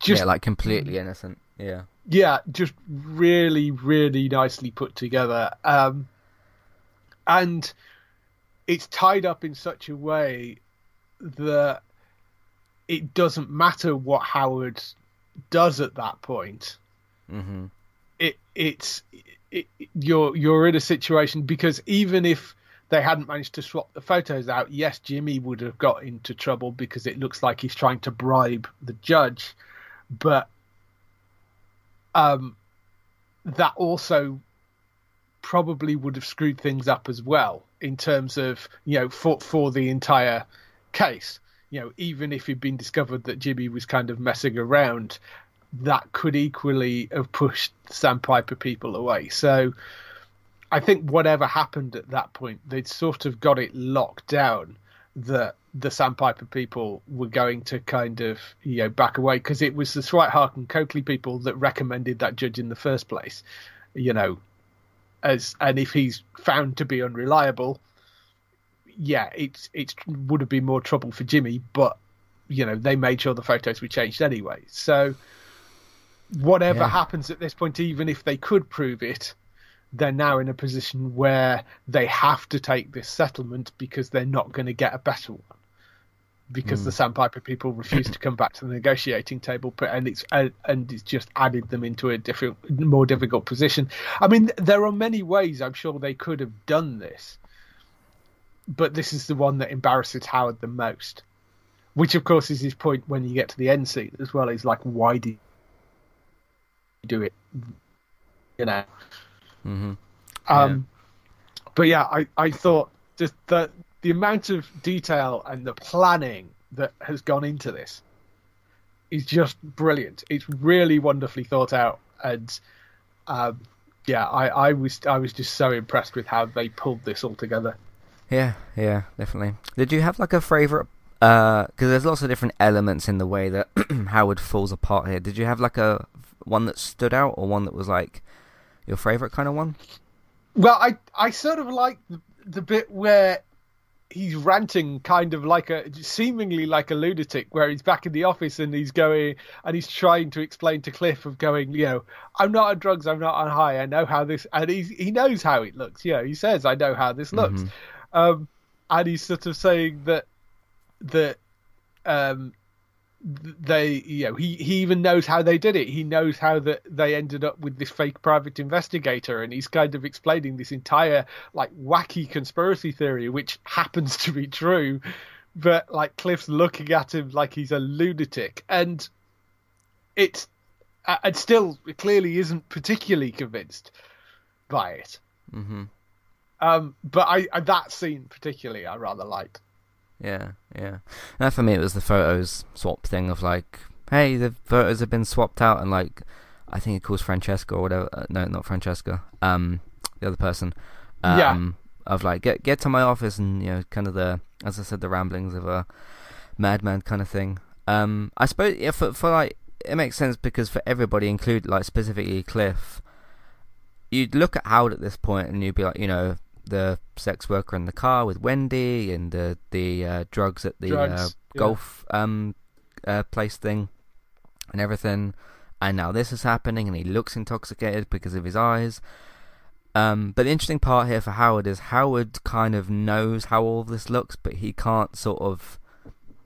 Just, yeah, like completely innocent. Yeah yeah, just really, really nicely put together. Um, and it's tied up in such a way that it doesn't matter what Howard does at that point. Mm-hmm. It it's it, you're you're in a situation because even if they hadn't managed to swap the photos out, yes, Jimmy would have got into trouble because it looks like he's trying to bribe the judge, but um, that also probably would have screwed things up as well in terms of you know for for the entire case. You know, even if it'd been discovered that Jimmy was kind of messing around, that could equally have pushed Sandpiper people away. So I think whatever happened at that point, they'd sort of got it locked down that the Sandpiper people were going to kind of you know back away because it was the Schweikart and Coakley people that recommended that judge in the first place. You know, as and if he's found to be unreliable, yeah, it's it would have been more trouble for Jimmy, but you know they made sure the photos were changed anyway. So whatever yeah. happens at this point, even if they could prove it, they're now in a position where they have to take this settlement because they're not going to get a better one because mm. the Sandpiper people refuse to come back to the negotiating table, and it's and it's just added them into a different, more difficult position. I mean, there are many ways I'm sure they could have done this, but this is the one that embarrasses Howard the most. Which, of course, is his point when you get to the end scene as well. Is like, why did you do it? You know. Mm-hmm. Um, yeah. But yeah, I, I thought just the, the amount of detail and the planning that has gone into this is just brilliant. It's really wonderfully thought out, and um, yeah, I, I was I was just so impressed with how they pulled this all together. Yeah, yeah, definitely. Did you have like a favorite? Because uh, there's lots of different elements in the way that [clears throat] Howard falls apart here. Did you have like a one that stood out, or one that was like your favorite kind of one? Well, I I sort of like the, the bit where he's ranting kind of like a seemingly like a lunatic where he's back in the office and he's going and he's trying to explain to cliff of going you know i'm not on drugs i'm not on high i know how this and he's, he knows how it looks you know he says i know how this looks mm-hmm. um, and he's sort of saying that that um, they you know he he even knows how they did it. He knows how that they ended up with this fake private investigator and he's kind of explaining this entire like wacky conspiracy theory which [laughs] happens to be true but like cliff's looking at him like he's a lunatic. And it's and still clearly isn't particularly convinced by it. Mm-hmm. um but I, I that scene particularly i rather liked yeah, yeah. And for me, it was the photos swap thing of like, hey, the photos have been swapped out, and like, I think it calls Francesca or whatever. Uh, no, not Francesca. Um, the other person. Um, yeah. Of like, get get to my office, and you know, kind of the, as I said, the ramblings of a madman kind of thing. Um, I suppose yeah, for for like, it makes sense because for everybody, include like specifically Cliff, you'd look at Howard at this point, and you'd be like, you know, the sex worker in the car with Wendy and the the uh, drugs at the drugs, uh, yeah. golf um, uh, place thing and everything. And now this is happening, and he looks intoxicated because of his eyes. Um, but the interesting part here for Howard is Howard kind of knows how all this looks, but he can't sort of.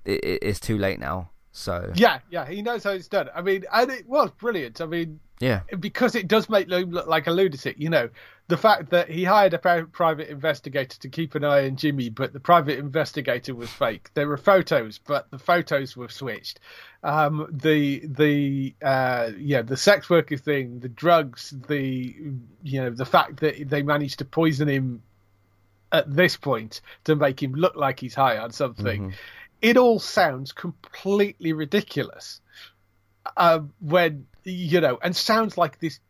It, it's too late now. So yeah, yeah, he knows how it's done. I mean, and it was brilliant. I mean, yeah, because it does make him look like a lunatic. You know, the fact that he hired a private investigator to keep an eye on Jimmy, but the private investigator was fake. There were photos, but the photos were switched. Um, the the uh, yeah the sex worker thing, the drugs, the you know the fact that they managed to poison him at this point to make him look like he's high on something. Mm-hmm. It all sounds completely ridiculous. Uh, when you know, and sounds like this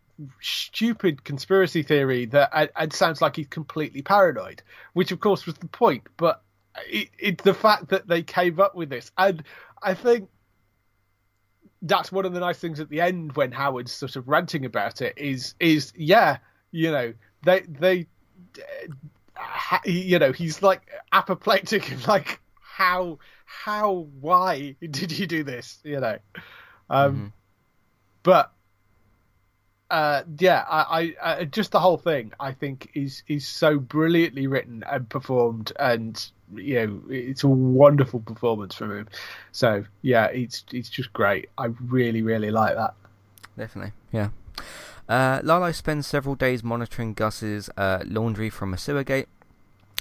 stupid conspiracy theory that it, sounds like he's completely paranoid, which of course was the point. But it, it's the fact that they came up with this, and I think that's one of the nice things at the end when Howard's sort of ranting about it is is yeah, you know they they you know he's like apoplectic and like how how why did you do this you know um mm-hmm. But uh, yeah, I, I, uh, just the whole thing I think is is so brilliantly written and performed, and you know it's a wonderful performance from him. So yeah, it's it's just great. I really really like that. Definitely, yeah. Uh, Lalo spends several days monitoring Gus's uh, laundry from a sewer gate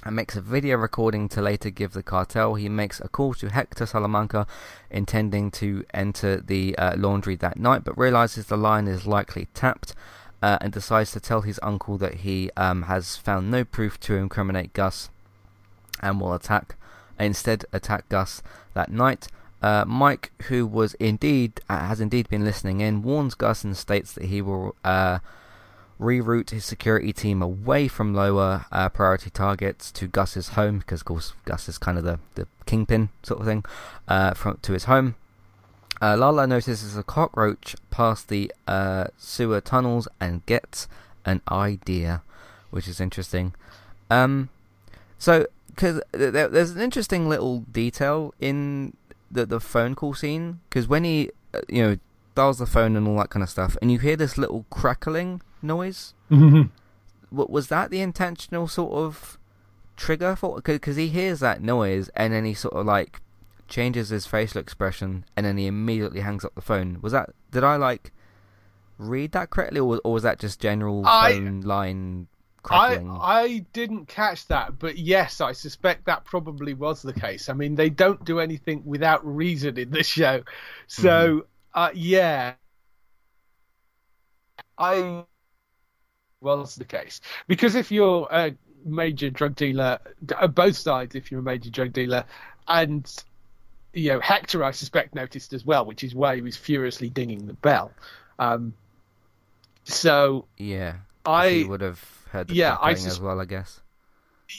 and makes a video recording to later give the cartel. He makes a call to Hector Salamanca, intending to enter the uh, laundry that night, but realizes the line is likely tapped. Uh, and decides to tell his uncle that he um, has found no proof to incriminate Gus and will attack instead attack Gus that night. Uh, Mike, who was indeed uh, has indeed been listening in, warns Gus and states that he will uh, reroute his security team away from lower uh, priority targets to Gus's home, because of course Gus is kind of the, the kingpin sort of thing, uh, from to his home. Uh, Lalo notices a cockroach past the uh, sewer tunnels and gets an idea, which is interesting. Um, so, because there, there's an interesting little detail in the the phone call scene, because when he, uh, you know, dials the phone and all that kind of stuff, and you hear this little crackling noise. Mm-hmm. was that the intentional sort of trigger for? Because he hears that noise and then he sort of like changes his facial expression and then he immediately hangs up the phone. Was that? Did I like read that correctly, or, or was that just general I- phone line I crackling? I didn't catch that, but yes, I suspect that probably was the case. I mean, they don't do anything without reason in this show, so uh, yeah, I was the case because if you're a major drug dealer, uh, both sides, if you're a major drug dealer, and you know Hector, I suspect noticed as well, which is why he was furiously dinging the bell. Um, so yeah, I he would have heard the yeah, I sus- as well, I guess.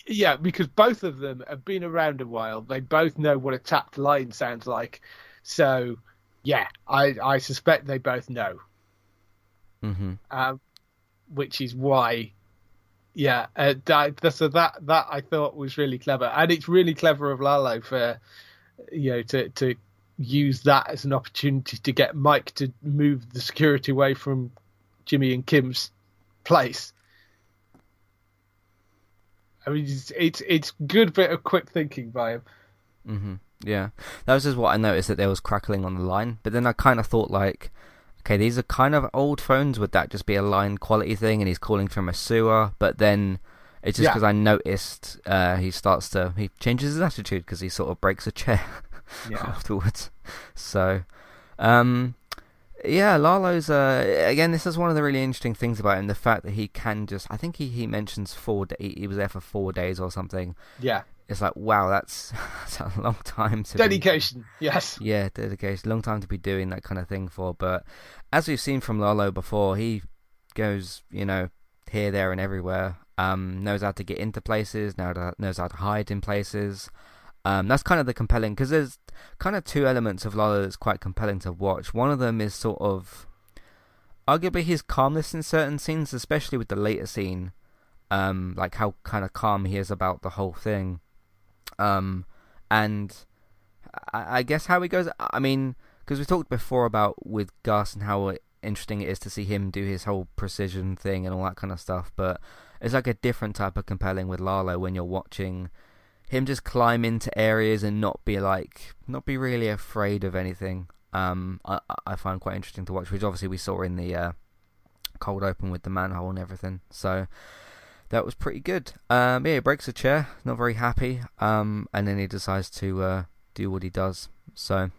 Yeah, because both of them have been around a while. They both know what a tapped line sounds like. So, yeah, I, I suspect they both know. hmm Um, which is why, yeah, uh, that, so that that I thought was really clever, and it's really clever of Lalo for, you know, to to use that as an opportunity to get Mike to move the security away from Jimmy and Kim's place. I mean, it's it's, it's good bit of quick thinking by him. hmm Yeah, that was just what I noticed that there was crackling on the line. But then I kind of thought like, okay, these are kind of old phones. Would that just be a line quality thing? And he's calling from a sewer. But then it's just Yeah. because I noticed uh, he starts to he changes his attitude because he sort of breaks a chair [laughs] Yeah. afterwards. So, um, yeah, Lalo's uh, again. This is one of the really interesting things about him: the fact that he can just. I think he, he mentions four. Da- he, he was there for four days or something. Yeah, It's like wow, that's, [laughs] that's a long time to be- dedication. Yes. yeah, dedication. Long time to be doing that kind of thing for. But as we've seen from Lalo before, he goes, you know, here, there, and everywhere. Um, knows how to get into places. Now knows how to hide in places. Um, that's kind of the compelling because there's kind of two elements of Lalo that's quite compelling to watch. One of them is sort of arguably his calmness in certain scenes, especially with the later scene. Um, like how kind of calm he is about the whole thing. Um, and I, I guess how he goes. I mean, because we talked before about with Gus and how interesting it is to see him do his whole precision thing and all that kind of stuff. But it's like a different type of compelling with Lalo when you're watching him just climb into areas and not be like, not be really afraid of anything. Um, I I find quite interesting to watch, which obviously we saw in the uh, cold open with the manhole and everything. So that was pretty good. Um, yeah, he breaks a chair, not very happy, um, and then he decides to uh, do what he does. So,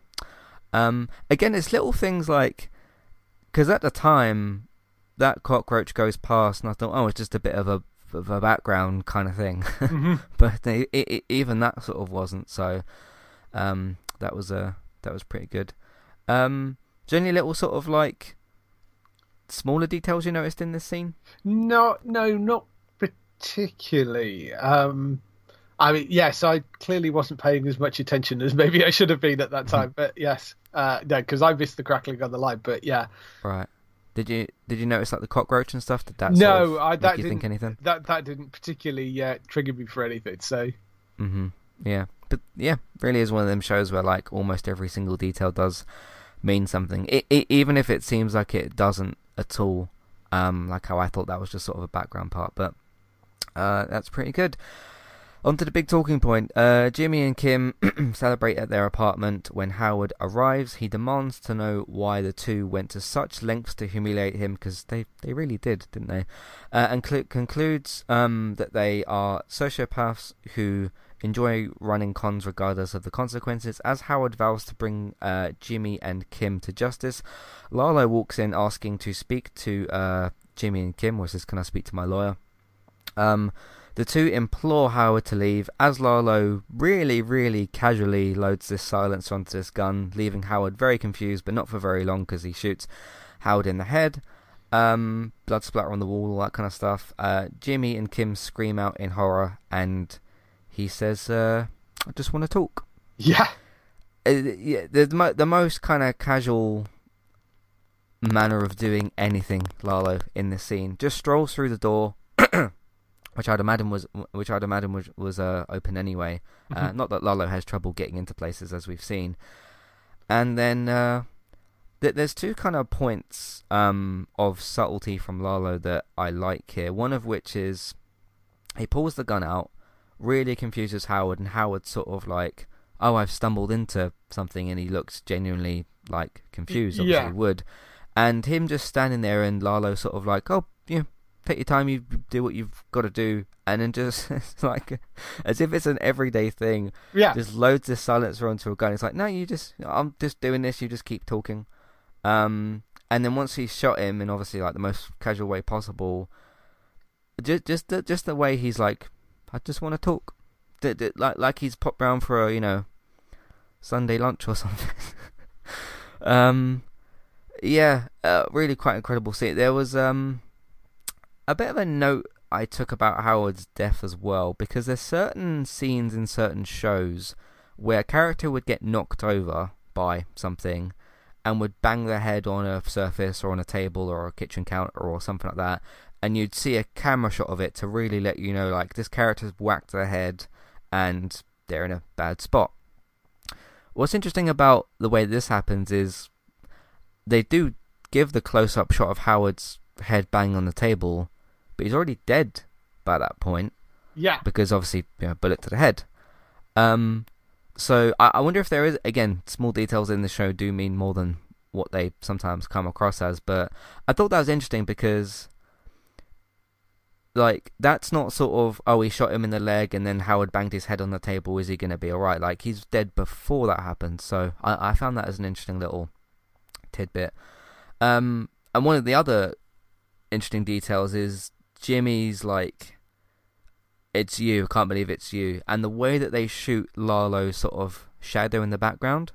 um, again, it's little things like because at the time that cockroach goes past, and I thought, oh, it's just a bit of a of a background kind of thing, [laughs] Mhm. but it, it, even that sort of wasn't. So, um, that was uh, that was pretty good. Um, is there any little sort of like smaller details you noticed in this scene? No, no, not particularly. Um, I mean, yes, I clearly wasn't paying as much attention as maybe I should have been at that time. but yes, uh, no, because I missed the crackling on the line. But yeah, Right. Did you did you notice like the cockroach and stuff? Did that no, sort of I, that you didn't. think anything? That that didn't particularly uh, trigger me for anything. So hmm Yeah, but yeah, really is one of them shows where like almost every single detail does mean something, it, it, even if it seems like it doesn't at all. Um, like how I thought that was just sort of a background part, but uh, that's pretty good. On to the big talking point. Uh, Jimmy and Kim [clears throat] celebrate at their apartment. When Howard arrives, he demands to know why the two went to such lengths to humiliate him, because they, they really did, didn't they? Uh, and cl- concludes um, that they are sociopaths who enjoy running cons regardless of the consequences. As Howard vows to bring uh, Jimmy and Kim to justice, Lalo walks in asking to speak to uh, Jimmy and Kim, or says, Can I speak to my lawyer? Um, the two implore Howard to leave as Lalo really, really casually loads this silencer onto this gun, leaving Howard very confused, but not for very long because he shoots Howard in the head. Um, blood splatter on the wall, all that kind of stuff. Uh, Jimmy and Kim scream out in horror, and he says, uh, "I just want to talk." yeah, Uh, yeah, the mo- the most kind of casual manner of doing anything, Lalo, in this scene. Just strolls through the door, [clears throat] which I'd imagine was which I'd imagine was was uh, open anyway. Uh, not that Lalo has trouble getting into places, as we've seen. And then uh, there's two kind of points um, of subtlety from Lalo that I like here. One of which is he pulls the gun out, really confuses Howard, and Howard sort of like, "Oh, I've stumbled into something," and he looks genuinely like confused. Obviously, yeah. would. And him just standing there, and Lalo sort of like, "Oh, yeah, take your time, you do what you've got to do," and then just [laughs] like as if it's an everyday thing. Yeah. Just loads this silencer onto a gun. It's like, no, you just, I'm just doing this. You just keep talking. Um, and then once he shot him in obviously like the most casual way possible, just just the, just the way he's like, I just want to talk, d- d- like like he's popped round for a you know Sunday lunch or [laughs] something. um, yeah, uh, really quite incredible scene. There was um a bit of a note I took about Howard's death as well because there's certain scenes in certain shows where a character would get knocked over by something and would bang their head on a surface or on a table or a kitchen counter or something like that, and you'd see a camera shot of it to really let you know like this character's whacked their head and they're in a bad spot. What's interesting about the way this happens is they do give the close up shot of Howard's head bang on the table, but he's already dead by that point. Yeah. Because obviously, you know, bullet to the head. Um, so I, I wonder if there is again small details in the show do mean more than what they sometimes come across as. But I thought that was interesting because like that's not sort of oh he shot him in the leg and then Howard banged his head on the table. Is he going to be all right? Like he's dead before that happened. So I, I found that as an interesting little tidbit. Um, and one of the other interesting details is Jimmy's like it's you, can't believe it's you. And the way that they shoot Lalo's sort of shadow in the background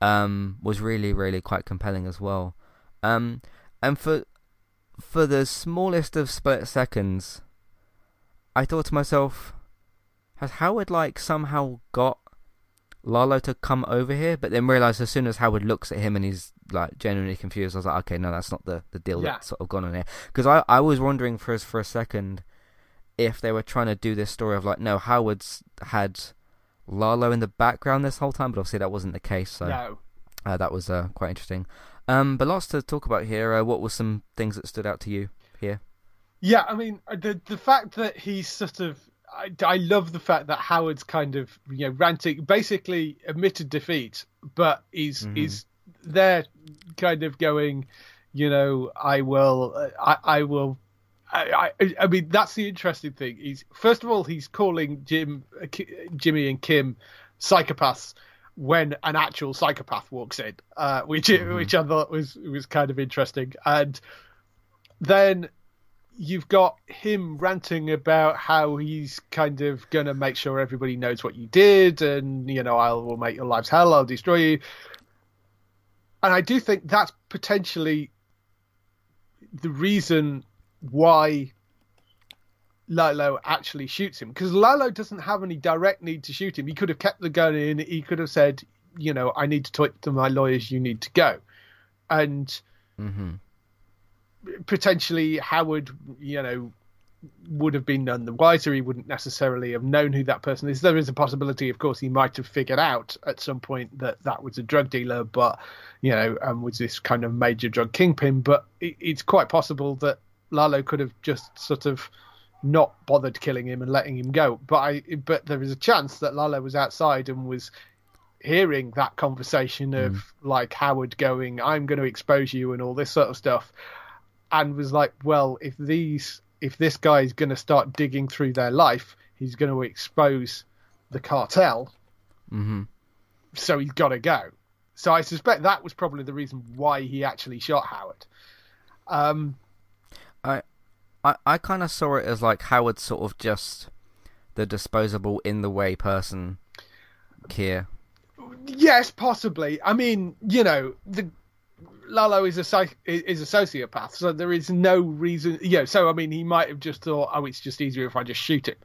um, was really, really quite compelling as well. Um, and for for the smallest of split seconds, I thought to myself, has Howard like somehow got Lalo to come over here? But then realised as soon as Howard looks at him and he's like genuinely confused, I was like, okay, no, that's not the, the deal yeah. that's sort of gone on here. Because I, I was wondering for for a second if they were trying to do this story of like, no, Howard's had Lalo in the background this whole time, but obviously that wasn't the case. So no. uh, that was uh, quite interesting. Um, but lots to talk about here. Uh, what were some things that stood out to you here? Yeah, I mean uh, the the fact that he's sort of I, I love the fact that Howard's kind of you know ranting, basically admitted defeat, but he's mm-hmm. he's there, kind of going, you know, I will, uh, I, I will I, I, I, mean, that's the interesting thing. He's first of all, he's calling Jim, uh, Jimmy, and Kim psychopaths when an actual psychopath walks in, uh, which mm-hmm. which I thought was was kind of interesting. And then you've got him ranting about how he's kind of gonna make sure everybody knows what you did, and you know, I will make your lives hell. I'll destroy you. And I do think that's potentially the reason why Lalo actually shoots him because Lalo doesn't have any direct need to shoot him. He could have kept the gun in. He could have said, you know, I need to talk to my lawyers. You need to go, and mm-hmm. potentially Howard, you know, would have been none the wiser. He wouldn't necessarily have known who that person is. There is a possibility, of course, he might have figured out at some point that that was a drug dealer, but you know, and was this kind of major drug kingpin. But it, it's quite possible that Lalo could have just sort of not bothered killing him and letting him go. But I, but there is a chance that Lalo was outside and was hearing that conversation of mm. like Howard going, "I'm going to expose you" and all this sort of stuff, and was like, "Well, if these, if this guy is going to start digging through their life, he's going to expose the cartel." Mm-hmm. So he's got to go. So I suspect that was probably the reason why he actually shot Howard. Um, I I, I kind of saw it as like Howard sort of just the disposable in the way person here. Yes, possibly. I mean, you know, the Lalo is a psych, is a sociopath, so there is no reason. Yeah, so I mean, he might have just thought, oh, it's just easier if I just shoot him.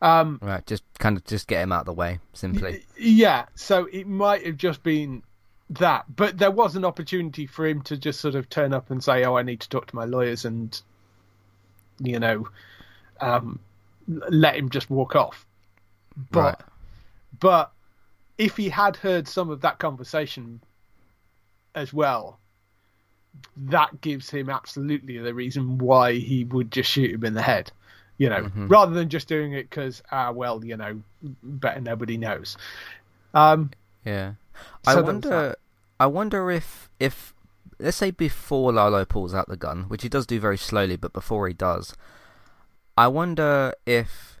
Um, right, just kind of just get him out of the way, simply. Yeah, so it might have just been that, but there was an opportunity for him to just sort of turn up and say, "Oh, I need to talk to my lawyers," and you know, um, let him just walk off. But right. but if he had heard some of that conversation as well, that gives him absolutely the reason why he would just shoot him in the head. You know, mm-hmm. rather than just doing it because, ah, well, you know, better nobody knows. Um, yeah, I so wonder. I wonder if if let's say before Lalo pulls out the gun, which he does do very slowly, but before he does, I wonder if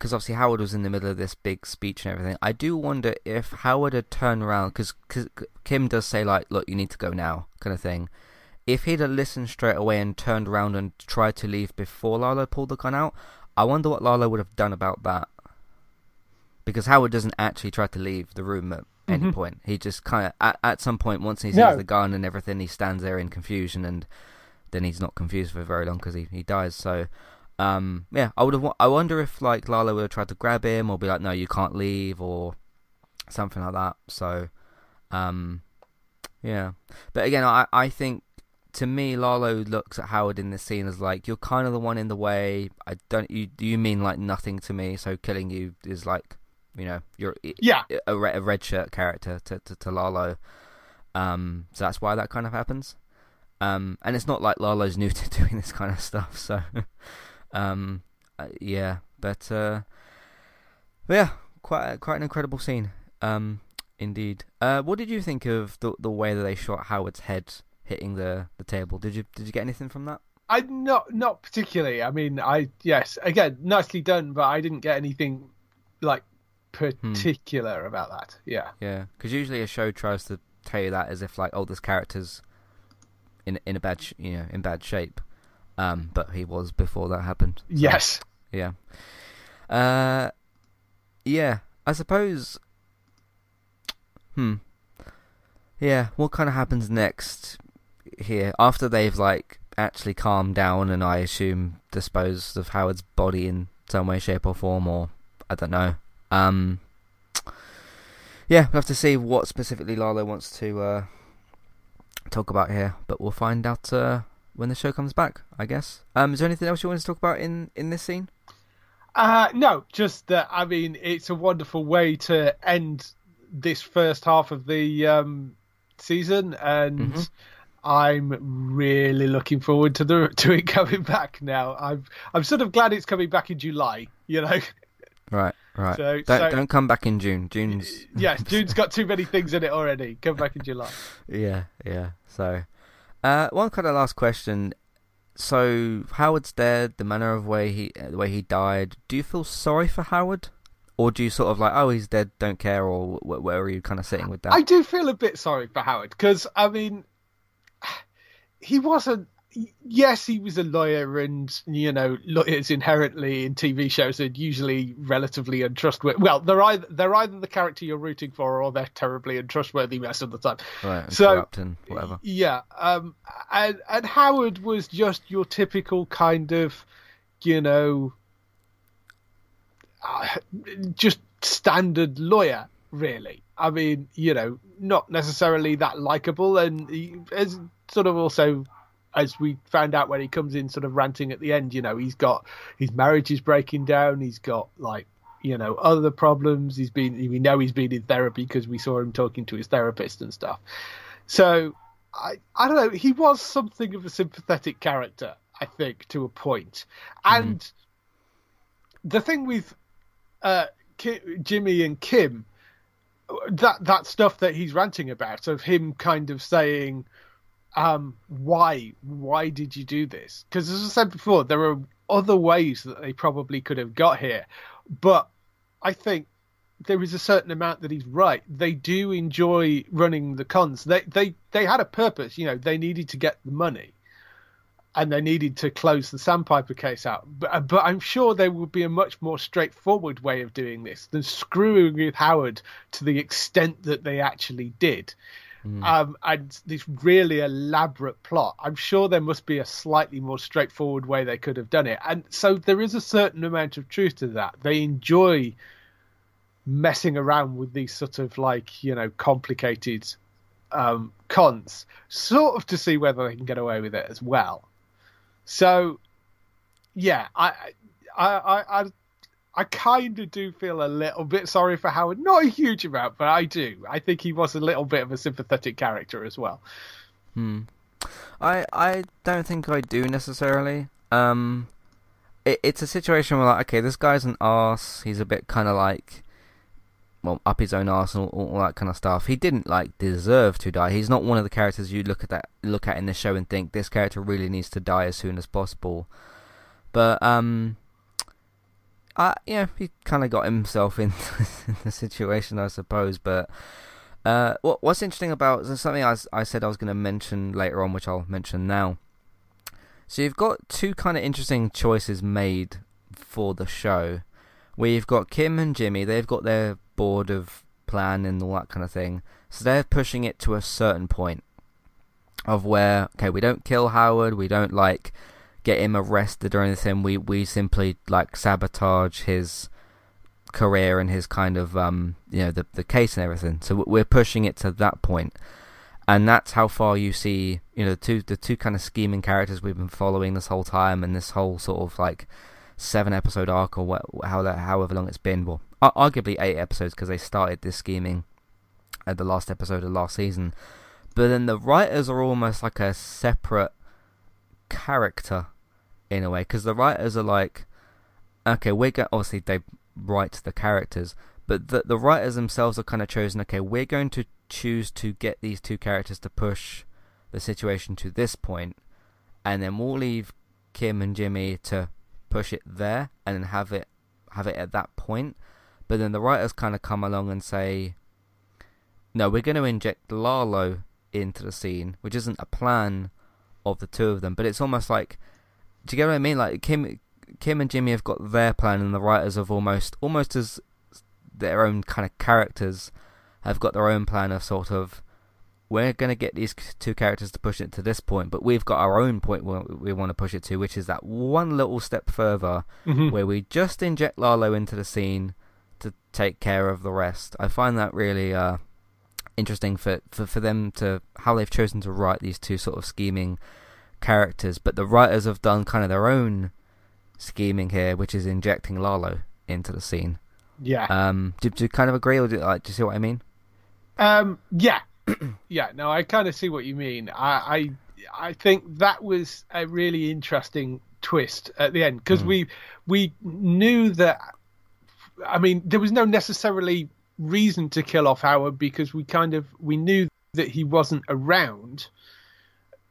because obviously Howard was in the middle of this big speech and everything. I do wonder if Howard had turned around because Kim does say like, "Look, you need to go now," kind of thing. If he'd have listened straight away and turned around and tried to leave before Lalo pulled the gun out, I wonder what Lalo would have done about that. Because Howard doesn't actually try to leave the room at any mm-hmm. point. He just kind of at, at some point once he sees no. the gun and everything, he stands there in confusion, and then he's not confused for very long because he he dies. So um, yeah, I would have. I wonder if like Lalo would have tried to grab him or be like, "No, you can't leave," or something like that. So, um, yeah. But again, I I think to me, Lalo looks at Howard in this scene as like, "You're kind of the one in the way. I don't. You you mean like nothing to me? So killing you is like, you know, you're yeah a, a red shirt character to to, to Lalo. Um, so that's why that kind of happens. Um, and it's not like Lalo's new [laughs] to doing this kind of stuff. So. [laughs] Um, uh, yeah, but, uh, but yeah, quite quite an incredible scene. Um, indeed. Uh, what did you think of the the way that they shot Howard's head hitting the, the table? Did you did you get anything from that? I not not particularly. I mean, I yes, again, nicely done, but I didn't get anything like particular hmm. about that. Yeah, yeah, because usually a show tries to tell you that as if like, oh, this character's in in a bad sh- you know in bad shape, um, but he was before that happened. So, yes. Yeah. Uh, yeah. I suppose. Hmm. Yeah. What kind of happens next here after they've like actually calmed down and I assume disposed of Howard's body in some way, shape, or form, or I don't know. Um. Yeah, we'll have to see what specifically Lalo wants to uh, talk about here, but we'll find out uh, when the show comes back, I guess. Um, is there anything else you want to talk about in, in this scene? Uh, no, just that, I mean, it's a wonderful way to end this first half of the um, season, and mm-hmm. I'm really looking forward to the to it coming back now. I'm I'm sort of glad it's coming back in July, you know. Right, right. So, don't so, don't come back in June. June's yes, [laughs] June's got too many things in it already. Come back in July. [laughs] Yeah, yeah. So uh, one kind of last question. So Howard's dead. The manner of way he the way he died. Do you feel sorry for Howard, or do you sort of like, oh, he's dead, don't care, or where are you kind of sitting with that? I do feel a bit sorry for Howard because I mean, [sighs] he wasn't yes, he was a lawyer, and you know, lawyers inherently in TV shows are usually relatively untrustworthy. Well, they're either they're either the character you're rooting for, or they're terribly untrustworthy most of the time. Right, so and whatever. Yeah, um, and and Howard was just your typical kind of, you know, uh, just standard lawyer, really. I mean, you know, not necessarily that likable, and he, as sort of also as we found out when he comes in sort of ranting at the end, you know, he's got his marriage is breaking down, he's got like, you know, other problems. He's been we know he's been in therapy because we saw him talking to his therapist and stuff. So I I don't know, he was something of a sympathetic character, I think, to a point. Mm-hmm. And mm. the thing with uh, Jimmy and Kim, that that stuff that he's ranting about of him kind of saying um, why why did you do this? Because as I said before, there are other ways that they probably could have got here, but I think there is a certain amount that he's right. They do enjoy running the cons. They they they had a purpose. You know, they needed to get the money, and they needed to close the Sandpiper case out. But but I'm sure there would be a much more straightforward way of doing this than screwing with Howard to the extent that they actually did. Mm. Um, and this really elaborate plot. I'm sure there must be a slightly more straightforward way they could have done it. And so there is a certain amount of truth to that. They enjoy messing around with these sort of like, you know, complicated um, cons, sort of to see whether they can get away with it as well. So, yeah, I, I, I, I kind of do feel a little bit sorry for Howard. Not a huge amount, but I do. I think he was a little bit of a sympathetic character as well. Hmm. I I don't think I do necessarily. Um, it, it's a situation where like, okay, this guy's an ass. He's a bit kind of like, well, up his own arse and all, all, that kind of stuff. He didn't like deserve to die. He's not one of the characters you look at that look at in the show and think this character really needs to die as soon as possible. But um, Yeah, he kind of got himself in [laughs] the situation, I suppose. But uh, what what's interesting about something I, I said I was going to mention later on, which I'll mention now. So you've got two kind of interesting choices made for the show. You've got Kim and Jimmy, they've got their board of plan and all that kind of thing. So they're pushing it to a certain point of where okay, we don't kill Howard, we don't like get him arrested or anything. We we simply like sabotage his career and his kind of um you know the the case and everything. So we're pushing it to that point, and that's how far you see you know the two the two kind of scheming characters we've been following this whole time and this whole sort of like seven episode arc or what, how however long it's been. Well, arguably eight episodes because they started this scheming at the last episode of last season. But then the writers are almost like a separate character in a way because the writers are like, okay, we're going obviously they write the characters, but the the writers themselves are kind of chosen. Okay, we're going to choose to get these two characters to push the situation to this point, and then we'll leave Kim and Jimmy to push it there and then have it have it at that point. But then the writers kind of come along and say, no, we're going to inject Lalo into the scene, which isn't a plan of the two of them, but it's almost like, do you get what I mean? Like Kim, Kim and Jimmy have got their plan, and the writers have almost, almost as their own kind of characters, have got their own plan of sort of, we're going to get these two characters to push it to this point, but we've got our own point where we want to push it to, which is that one little step further, mm-hmm. where we just inject Lalo into the scene to take care of the rest. I find that really uh, interesting for, for, for them to how they've chosen to write these two sort of scheming characters, but the writers have done kind of their own scheming here, which is injecting Lalo into the scene. Yeah. Um. Do, do you kind of agree, or do, like, do you see what I mean? Um. Yeah. [clears throat] yeah. No, I kind of see what you mean. I, I, I think that was a really interesting twist at the end because mm. we we knew that. I mean, there was no necessarily reason to kill off Howard because we kind of we knew that he wasn't around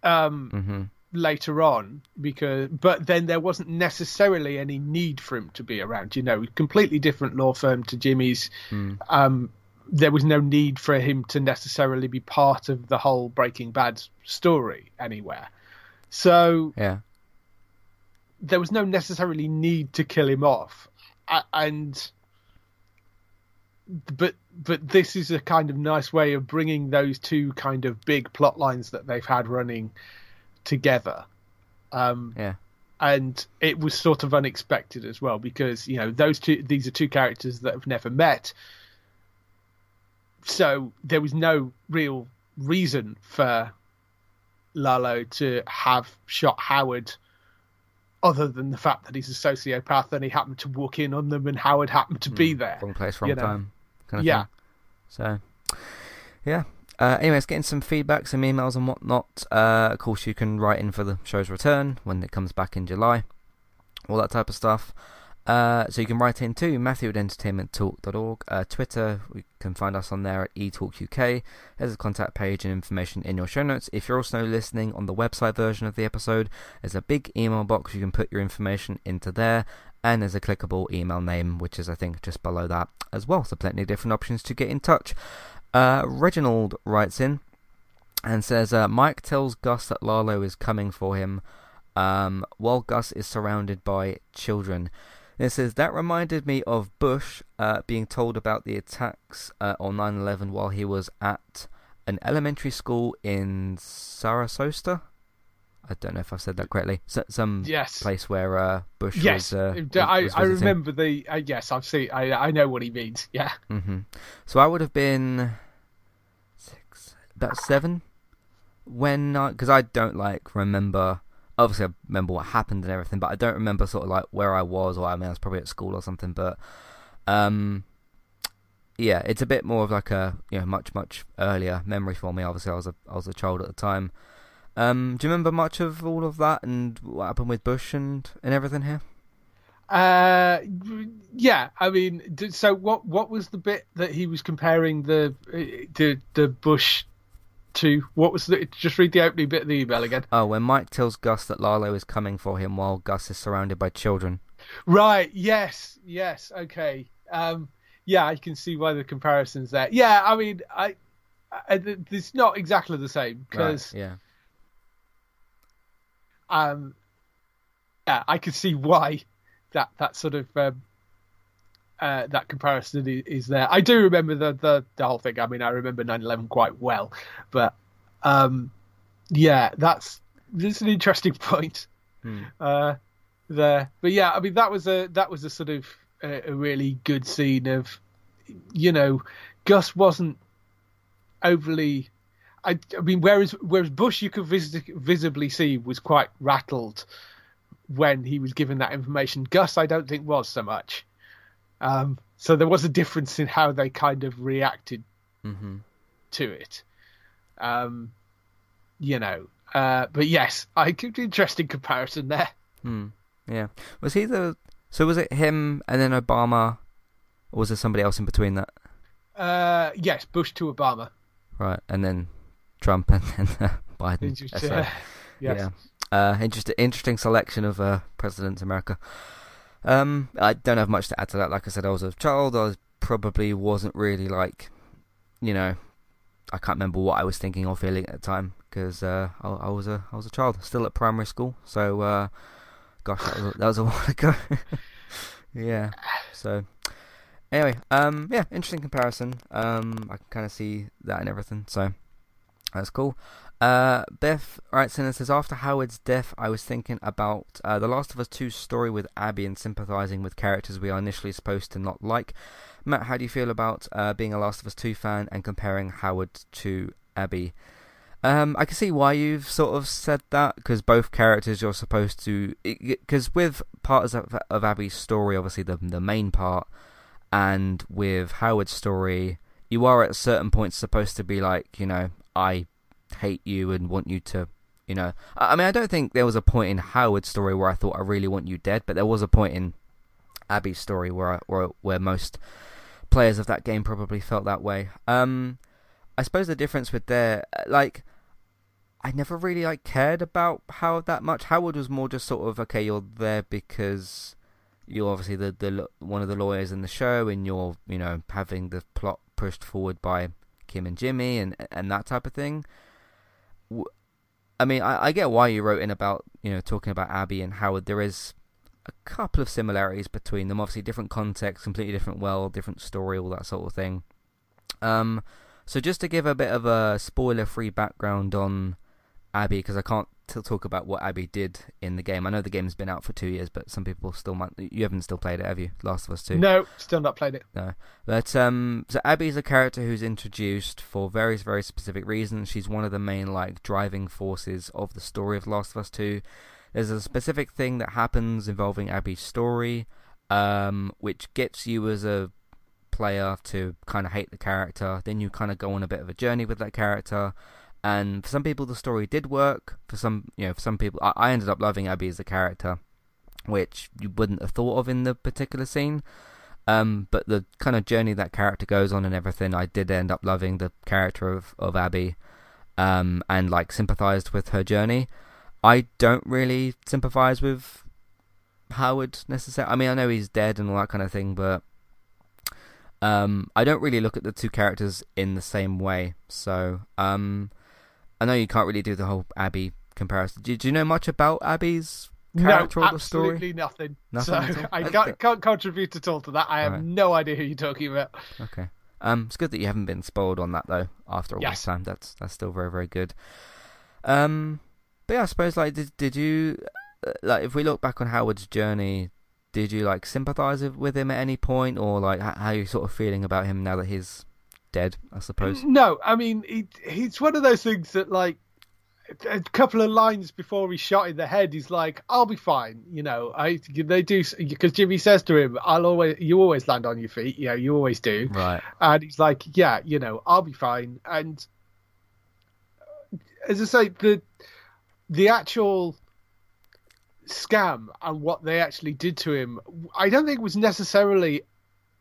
um, mm-hmm. later on because but then there wasn't necessarily any need for him to be around you know completely different law firm to Jimmy's mm. um, there was no need for him to necessarily be part of the whole Breaking Bad story anywhere so yeah there was no necessarily need to kill him off and but but this is a kind of nice way of bringing those two kind of big plot lines that they've had running together. Um, yeah, and it was sort of unexpected as well because you know those two these are two characters that have never met, so there was no real reason for Lalo to have shot Howard other than the fact that he's a sociopath and he happened to walk in on them and Howard happened to be hmm. there. Wrong place, wrong you know? time kind of yeah. thing. So, yeah. Uh, anyways, getting some feedback, some emails and whatnot. Uh, of course, you can write in for the show's return when it comes back in July. All that type of stuff. Uh, so you can write in to Matthew at entertainmenttalk.org. Uh, Twitter, we can find us on there at eTalkUK. There's a contact page and information in your show notes. If you're also listening on the website version of the episode, there's a big email box. You can put your information into there and there's a clickable email name, which is, I think, just below that as well. So, plenty of different options to get in touch. Uh, Reginald writes in and says uh, Mike tells Gus that Lalo is coming for him um, while Gus is surrounded by children. This says that reminded me of Bush uh, being told about the attacks uh, on 9 11 while he was at an elementary school in Sarasota. I don't know if I've said that correctly. So, some yes. place where uh, Bush yes. was. Uh, I, I remember the. Uh, yes, I've seen. I I know what he means. Yeah. Mm-hmm. So I would have been six, about seven, when because I don't like remember obviously I remember what happened and everything, but I don't remember sort of like where I was, or I mean I was probably at school or something. But um, yeah, it's a bit more of like a you know much much earlier memory for me. Obviously, I was a I was a child at the time. Um, do you remember much of all of that and what happened with Bush and and everything here? Uh, yeah. I mean, so what? What was the bit that he was comparing the the the Bush to? What was the? Just read the opening bit of the email again. Oh, when Mike tells Gus that Lalo is coming for him while Gus is surrounded by children. Right. Yes. Yes. Okay. Um. Yeah, I can see why the comparison's there. Yeah. I mean, I. I it's not exactly the same because. Right, yeah. Um. Yeah, I can see why that that sort of um, uh, that comparison is there. I do remember the, the, the whole thing. I mean, I remember 9/11 quite well, but um, yeah, that's this an interesting [laughs] point hmm. uh, there. But yeah, I mean, that was a that was a sort of a, a really good scene of, you know, Gus wasn't overly. I, I mean, whereas whereas Bush, you could vis- visibly see was quite rattled when he was given that information. Gus, I don't think was so much. Um, so there was a difference in how they kind of reacted mm-hmm. to it. Um, you know, uh, but yes, I interesting comparison there. Hmm. Yeah, was he the? So was it him and then Obama, or was there somebody else in between that? Uh, yes, Bush to Obama. Right, and then Trump and then uh, [laughs] Biden. [laughs] Yes. Yeah. Uh, interesting, interesting selection of uh, presidents America. Um, I don't have much to add to that. Like I said, I was a child. I was, probably wasn't really like, you know, I can't remember what I was thinking or feeling at the time because uh, I, I, was a I was a child, still at primary school. So, uh, gosh, that was, that was a [laughs] while ago. yeah. So, anyway, um, yeah, interesting comparison. Um, I can kind of see that and everything. So, that's cool. Uh, Beth writes in and says, After Howard's death, I was thinking about uh, The Last of Us 2's story with Abby and sympathising with characters we are initially supposed to not like. Matt, how do you feel about uh, being a Last of Us 2 fan and comparing Howard to Abby? Um, I can see why you've sort of said that, because both characters you're supposed to. Because with parts of, of Abby's story, obviously the, the main part, and with Howard's story, you are at certain points supposed to be like, you know, I hate you and want you to, you know. I mean, I don't think there was a point in Howard's story where I thought I really want you dead, but there was a point in Abby's story where I, where where most players of that game probably felt that way. Um, I suppose the difference with their like. I never really like cared about Howard that much. Howard was more just sort of okay. You're there because you're obviously the, the one of the lawyers in the show, and you're you know having the plot pushed forward by Kim and Jimmy and and that type of thing. I mean, I, I get why you wrote in about you know talking about Abby and Howard. There is a couple of similarities between them. Obviously, different context, completely different world, different story, all that sort of thing. Um, so just to give a bit of a spoiler-free background on Abby, because I can't to talk about what Abby did in the game. I know the game's been out for two years, but some people still might. You haven't still played it, have you? Last of Us Two. No, still not played it. No, but um, so Abby's a character who's introduced for very very specific reasons. She's one of the main like driving forces of the story of Last of Us Two. There's a specific thing that happens involving Abby's story, um, which gets you as a player to kind of hate the character. Then you kind of go on a bit of a journey with that character and for some people the story did work. For some, you know, for some people, I, I ended up loving Abby as a character, which you wouldn't have thought of in the particular scene. Um, but the kind of journey that character goes on and everything, I did end up loving the character of of Abby, um, and like sympathized with her journey. I don't really sympathize with Howard necessarily. I mean, I know he's dead and all that kind of thing, but um, I don't really look at the two characters in the same way. So, um, I know you can't really do the whole Abby comparison. Do, do you know much about Abby's character no, or the story? absolutely nothing. Nothing. So I can't, can't, contribute at all to that. I have right. no idea who you're talking about. Okay. Um, it's good that you haven't been spoiled on that though. After all yes. this time, that's that's still very very good. Um, but yeah, I suppose like did did you uh, like if we look back on Howard's journey, did you like sympathize with him at any point, or like how are you sort of feeling about him now that he's dead, I suppose. No, I mean, he, he's one of those things that, like, a couple of lines before he's shot in the head, he's like, "I'll be fine," you know. I they do because Jimmy says to him, "I'll always, you always land on your feet, you know, you always do." Right. And he's like, "Yeah, you know, I'll be fine." And as I say, the the actual scam and what they actually did to him, I don't think was necessarily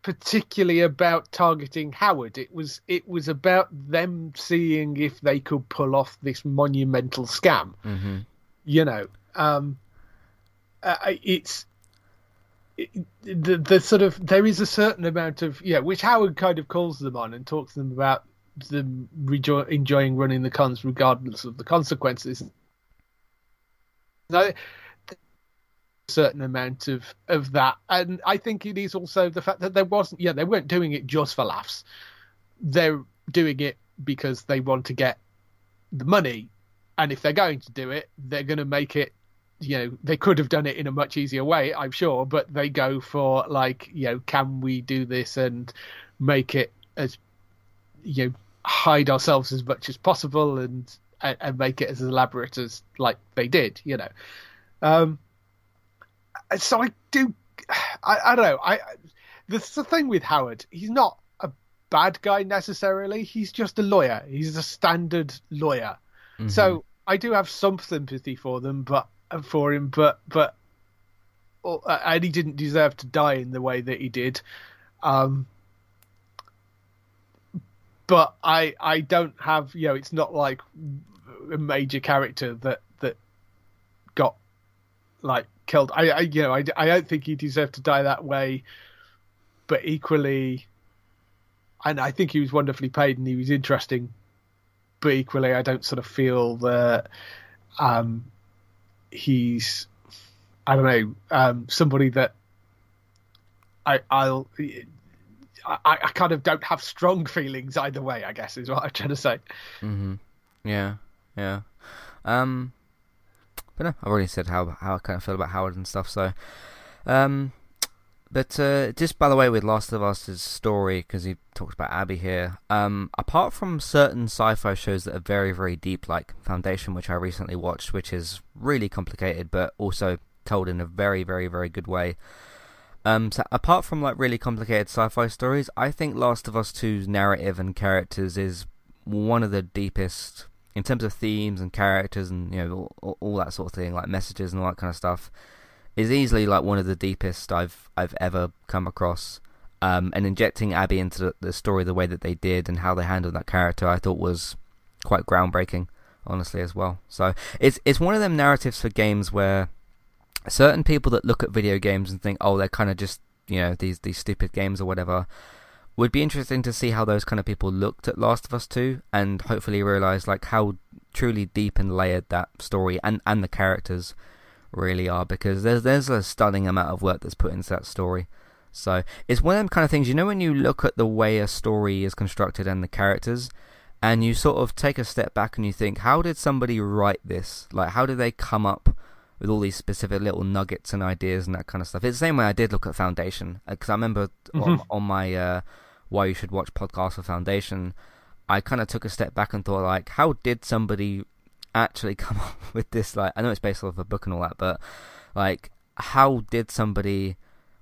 particularly about targeting Howard. It was it was about them seeing if they could pull off this monumental scam. Mm-hmm. You know, um, uh, it's it, the the sort of there is a certain amount of yeah, which Howard kind of calls them on and talks to them about them rejo- enjoying running the cons regardless of the consequences. Now, certain amount of of that. And i think it is also the fact that there wasn't yeah they weren't doing it just for laughs. They're doing it because they want to get the money. And if they're going to do it they're going to make it you know they could have done it in a much easier way i'm sure but they go for like you know can we do this and make it as you know hide ourselves as much as possible and and, make it as elaborate as like they did you know. Um so I do. I, I don't know. I the, the thing with Howard, he's not a bad guy necessarily. He's just a lawyer. He's a standard lawyer. Mm-hmm. So I do have some sympathy for them, but for him, but but oh, and he didn't deserve to die in the way that he did. Um, but I I don't have you know it's not like a major character that that got like killed. I, I you know, I, I don't think he deserved to die that way, but equally, and I think he was wonderfully paid and he was interesting, but equally, I don't sort of feel that um, he's, I don't know, um, somebody that I, I'll. I, I kind of don't have strong feelings either way. I guess is what I'm trying to say. Mm-hmm. Yeah, yeah. Um, but no, I've already said how how I kind of feel about Howard and stuff. So, um, but uh, just by the way, with Last of Us's story, because he talks about Abby here. Um, apart from certain sci-fi shows that are very very deep, like Foundation, which I recently watched, which is really complicated, but also told in a very very very good way. Um, so apart from like really complicated sci-fi stories, I think Last of Us 2's narrative and characters is one of the deepest in terms of themes and characters and you know all, all, that sort of thing, like messages and all that kind of stuff, is easily like one of the deepest I've I've ever come across. Um, and injecting Abby into the, the, story the way that they did and how they handled that character, I thought was quite groundbreaking, honestly as well. So it's it's one of them narratives for games where certain people that look at video games and think, oh, they're kind of just you know these these stupid games or whatever would be interesting to see how those kind of people looked at Last of Us 2 and hopefully realize like how truly deep and layered that story and, and the characters really are because there's there's a stunning amount of work that's put into that story. So it's one of them kind of things, you know, when you look at the way a story is constructed and the characters, and you sort of take a step back and you think, how did somebody write this? Like, how did they come up with all these specific little nuggets and ideas and that kind of stuff? It's the same way I did look at Foundation because I remember mm-hmm. on, on, my uh, why you should watch Podcast for Foundation, I kind of took a step back and thought, like, how did somebody actually [laughs] come up with this? Like, I know it's based off a book and all that, but like, how did somebody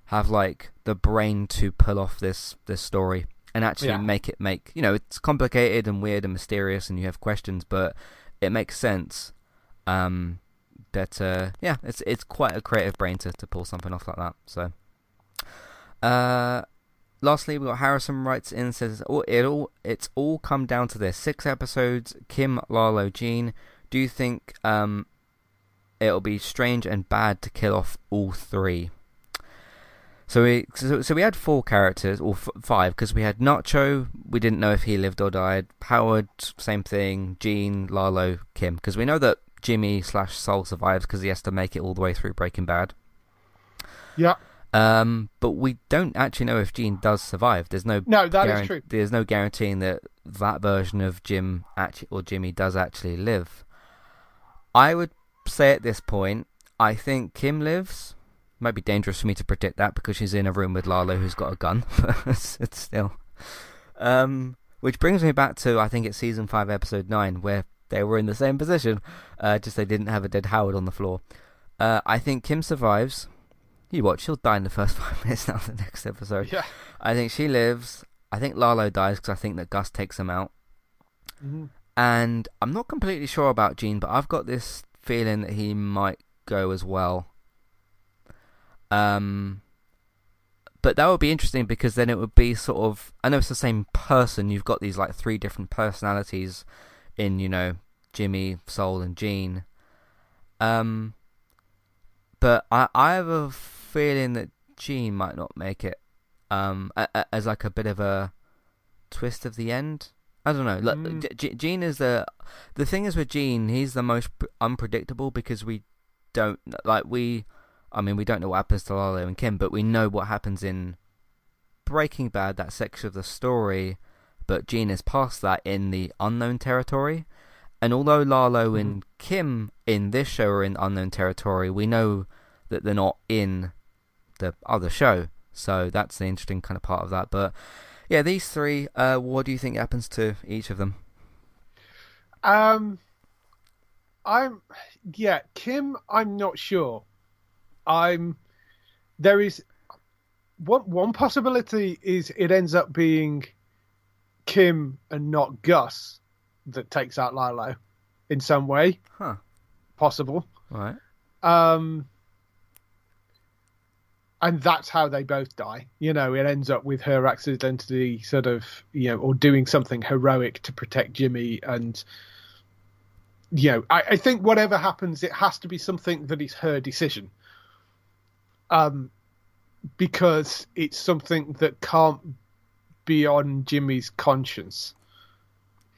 have like the brain to pull off this this story and actually yeah. make it make you know it's complicated and weird and mysterious and you have questions, but it makes sense. Um, that uh, yeah, it's it's quite a creative brain to to pull something off like that. So, uh, lastly, we got Harrison writes in says oh, it all it's all come down to this six episodes. Kim, Lalo, Gene. Do you think um, it'll be strange and bad to kill off all three? So we so, so we had four characters or f- five because we had Nacho. We didn't know if he lived or died. Howard, same thing. Gene, Lalo, Kim. Because we know that Jimmy slash Saul survives because he has to make it all the way through Breaking Bad. Yeah. Um, but we don't actually know if Gene does survive. There's no no that guarant- is true. There's no guaranteeing that that version of Jim actually or Jimmy does actually live. I would say at this point, I think Kim lives. Might be dangerous for me to predict that because she's in a room with Lalo who's got a gun, [laughs] but it's still. Um, which brings me back to I think it's season five, episode nine, where they were in the same position, uh, just they didn't have a dead Howard on the floor. Uh, I think Kim survives. You watch, she'll die in the first [laughs] five minutes now. The next episode. Yeah. I think she lives. I think Lalo dies because I think that Gus takes him out. Mm-hmm. And I'm not completely sure about Gene, but I've got this feeling that he might go as well. Um, but that would be interesting because then it would be sort of I know it's the same person. You've got these like three different personalities in you know Jimmy, Saul, and Gene. Um, but I I have a feeling that Gene might not make it. Um, a, a, as like a bit of a twist of the end. I don't know. Mm. G- Gene is the the thing is with Gene, he's the most unpredictable because we don't like we. I mean, we don't know what happens to Lalo and Kim, but we know what happens in Breaking Bad, that section of the story. But Gene is past that in the unknown territory. And although Lalo Mm-hmm. and Kim in this show are in unknown territory, we know that they're not in the other show. So that's the interesting kind of part of that. But yeah, these three, uh, what do you think happens to each of them? Um, I'm yeah, Kim. I'm not sure. I'm there is one one possibility is it ends up being Kim and not Gus that takes out Lalo in some way. Huh. Possible. Right. Um, and that's how they both die. You know, it ends up with her accidentally sort of, you know, or doing something heroic to protect Jimmy. And, you know, I, I think whatever happens, it has to be something that is her decision. Um, because it's something that can't be on Jimmy's conscience.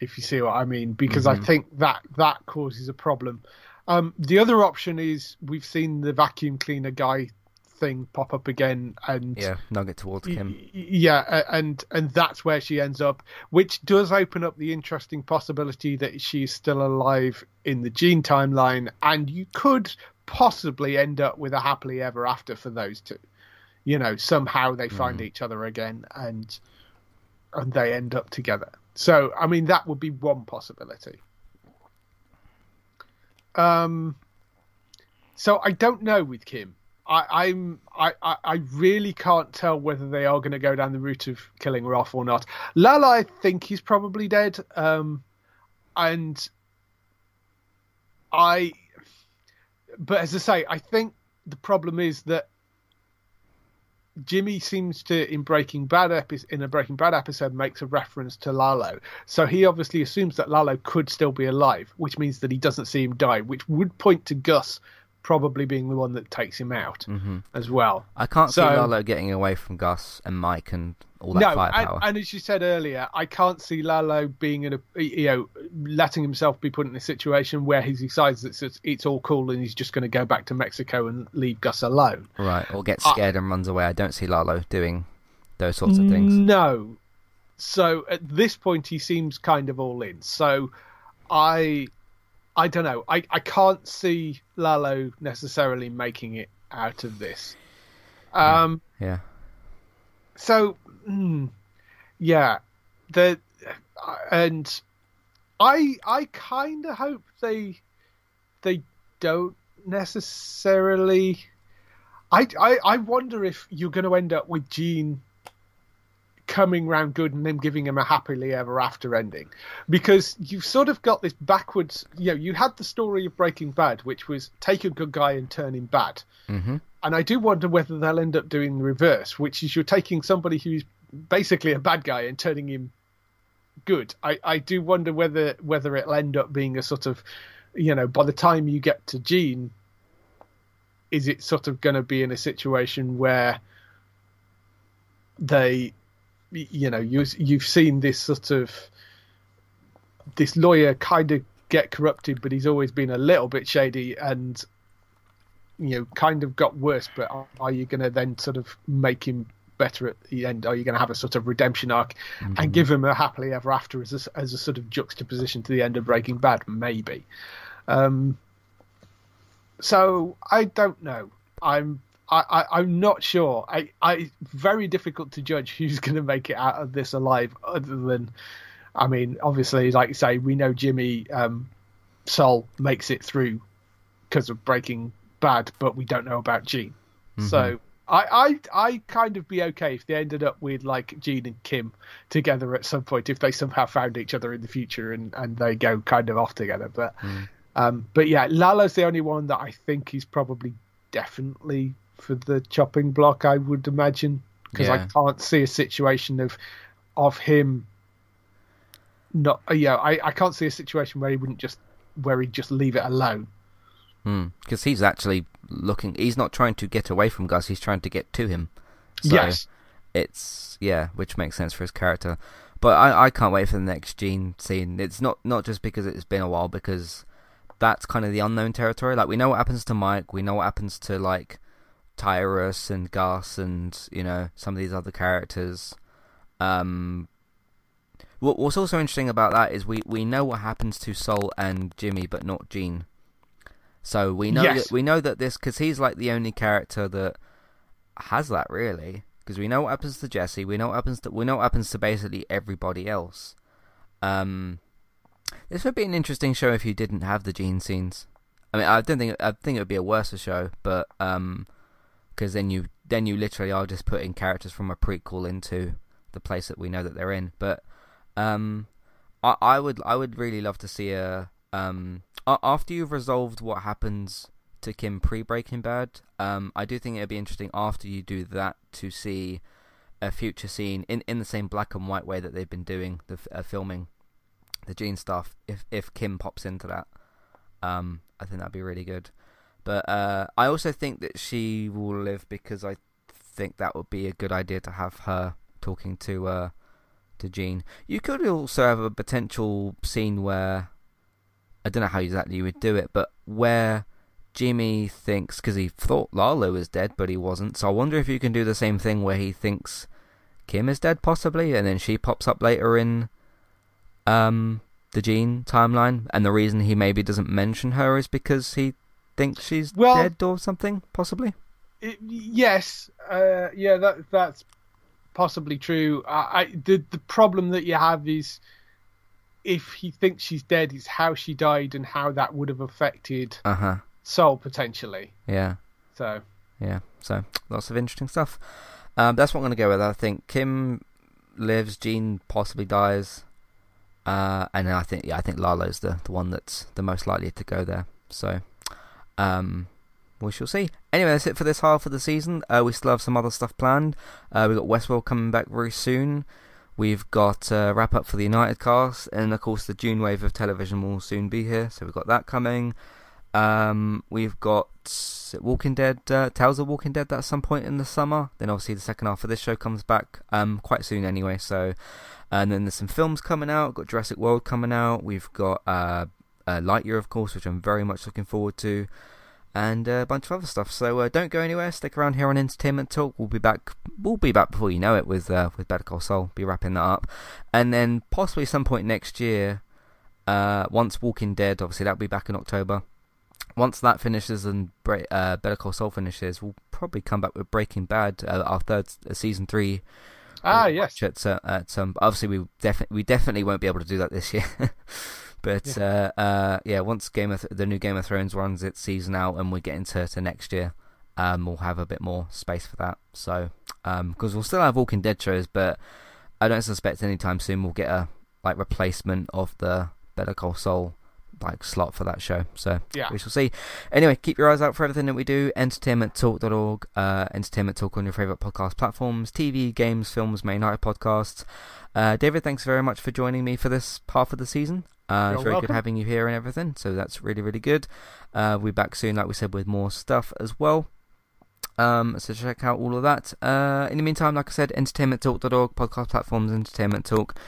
If you see what I mean, because I Mhm. think that that causes a problem. Um, the other option is we've seen the vacuum cleaner guy thing pop up again, and Yeah, nugget towards y- yeah, and and that's where she ends up, which does open up the interesting possibility that she's still alive in the Gene timeline, and you could possibly end up with a happily ever after for those two. You know, somehow they find Mm. each other again, and and they end up together. So, I mean, that would be one possibility. Um, so I don't know with Kim. I, I'm I, I, really can't tell whether they are going to go down the route of killing off or not. Lalo, I think he's probably dead. Um, and I, but as I say, I think the problem is that Jimmy seems to in Breaking Bad epi- in a Breaking Bad episode makes a reference to Lalo, so he obviously assumes that Lalo could still be alive, which means that he doesn't see him die, which would point to Gus probably being the one that takes him out hmm as well. I can't So- see Lalo getting away from Gus and Mike and all that no, and, firepower. and as you said earlier, I can't see Lalo being in a you know letting himself be put in a situation where he decides that it's, it's all cool and he's just going to go back to Mexico and leave Gus alone. Right, or gets I- scared and runs away. I don't see Lalo doing those sorts of things. No. So at this point, he seems kind of all in. So I, I don't know. I, I can't see Lalo necessarily making it out of this. Um. Yeah. So, mm, yeah, the and I I kind of hope they they don't necessarily. I, I, I wonder if you're going to end up with Gene coming round good and then giving him a happily ever after ending. Because you've sort of got this backwards you know you had the story of breaking bad which was take a good guy and turn him bad. Hmm and I do wonder whether they'll end up doing the reverse, which is you're taking somebody who's basically a bad guy and turning him good. I, I do wonder whether whether it'll end up being a sort of, you know, by the time you get to Gene, is it sort of going to be in a situation where they, you know, you you've seen this sort of this lawyer kind of get corrupted, but he's always been a little bit shady and you know kind of got worse but are, are you going to then sort of make him better at the end? Are you going to have a sort of redemption arc and give him a happily ever after as a, as a sort of juxtaposition to the end of breaking bad? Maybe. Um so i don't know. I'm I, I, I'm not sure. I, I, very difficult to judge who's [laughs] going to make it out of this alive. Other than, I mean, obviously, like you say, we know Jimmy um, Saul makes it through because of Breaking Bad, but we don't know about Gene. Mm-hmm. So I, I I kind of be okay if they ended up with like Gene and Kim together at some point if they somehow found each other in the future and, and they go kind of off together. But mm. um, but yeah, Lalo's the only one that I think is probably definitely for the chopping block. I would imagine because yeah. I can't see a situation of of him not. Uh, yeah, I I can't see a situation where he wouldn't just where he'd just leave it alone. Because hmm. he's actually looking. He's not trying to get away from Gus. He's trying to get to him. So yes. It's yeah, which makes sense for his character. But I, I can't wait for the next Gene scene. It's not not just because it's been a while, because that's kind of the unknown territory. Like we know what happens to Mike, we know what happens to like Tyrus and Gus, and you know some of these other characters. Um, what, what's also interesting about that is we, we know what happens to Saul and Jimmy, but not Gene. So we know yes. that we know that this because he's like the only character that has that really. Because we know what happens to Jesse, we know what happens to we know what happens to basically everybody else. Um, this would be an interesting show if you didn't have the Gene scenes. I mean, I don't think I think it would be a worse show, but um, because then you then you literally are just putting characters from a prequel into the place that we know that they're in. But um, I I would I would really love to see a um after you've resolved what happens to Kim pre Breaking Bad, um, I do think it'd be interesting after you do that to see a future scene in, in the same black and white way that they've been doing the uh, filming the Gene stuff. If if Kim pops into that, um, I think that'd be really good. But uh, I also think that she will live because I think that would be a good idea to have her talking to uh, to Gene. You could also have a potential scene where I don't know how exactly you would do it, but where Jimmy thinks because he thought Lalo was dead, but he wasn't. So I wonder if you can do the same thing where he thinks Kim is dead, possibly, and then she pops up later in um, the Gene timeline, and the reason he maybe doesn't mention her is because he thinks she's well, dead or something, possibly. It, yes, uh, yeah, that that's possibly true. I, I the the problem that you have is if he thinks she's dead, is how she died and how that would have affected uh-huh. Saul potentially. Yeah. So. Yeah. So lots of interesting stuff. Um, that's what I'm going to go with. I think Kim lives, Gene possibly dies, uh, and I think yeah, I think Lalo's the the one that's the most likely to go there. So, um, we shall see. Anyway, that's it for this half of the season. Uh, we still have some other stuff planned. Uh, we've got Westworld coming back very soon. We've got a wrap up for the United cast, and of course the June wave of television will soon be here, so we've got that coming. Um, we've got Walking Dead, uh, Tales of Walking Dead at some point in the summer. Then obviously the second half of this show comes back um, quite soon anyway. So, and then there's some films coming out. We've got Jurassic World coming out. We've got uh, uh, Lightyear, of course, which I'm very much looking forward to and a bunch of other stuff. So uh, don't go anywhere. Stick around here on Entertainment Talk. We'll be back. We'll be back before you know it with uh, with Better Call Saul. Be wrapping that up, and then possibly some point next year, uh, once Walking Dead, obviously that'll be back in October. Once that finishes and uh, Better Call Saul finishes, we'll probably come back with Breaking Bad, uh, our third uh, season three. Ah, yes. At, at some, obviously we definitely we definitely won't be able to do that this year. [laughs] But yeah, uh, uh, yeah once Game of Th- the new Game of Thrones runs its season out and we get into to next year, um, we'll have a bit more space for that. So, because um, we'll still have Walking Dead shows, but I don't suspect anytime soon we'll get a like replacement of the Better Call Saul like slot for that show. So yeah. we shall see. Anyway, keep your eyes out for everything that we do. Entertainmenttalk.org, uh, Entertainment Talk on your favourite podcast platforms, TV, games, films, main night podcasts. Uh, David, thanks very much for joining me for this half of the season. Uh, it's very welcome. good having you here and everything, so that's really, really good. Uh, we'll be back soon, like we said, with more stuff as well. Um, so check out all of that. Uh, in the meantime, like I said, entertainmenttalk.org, podcast platforms, entertainment talk.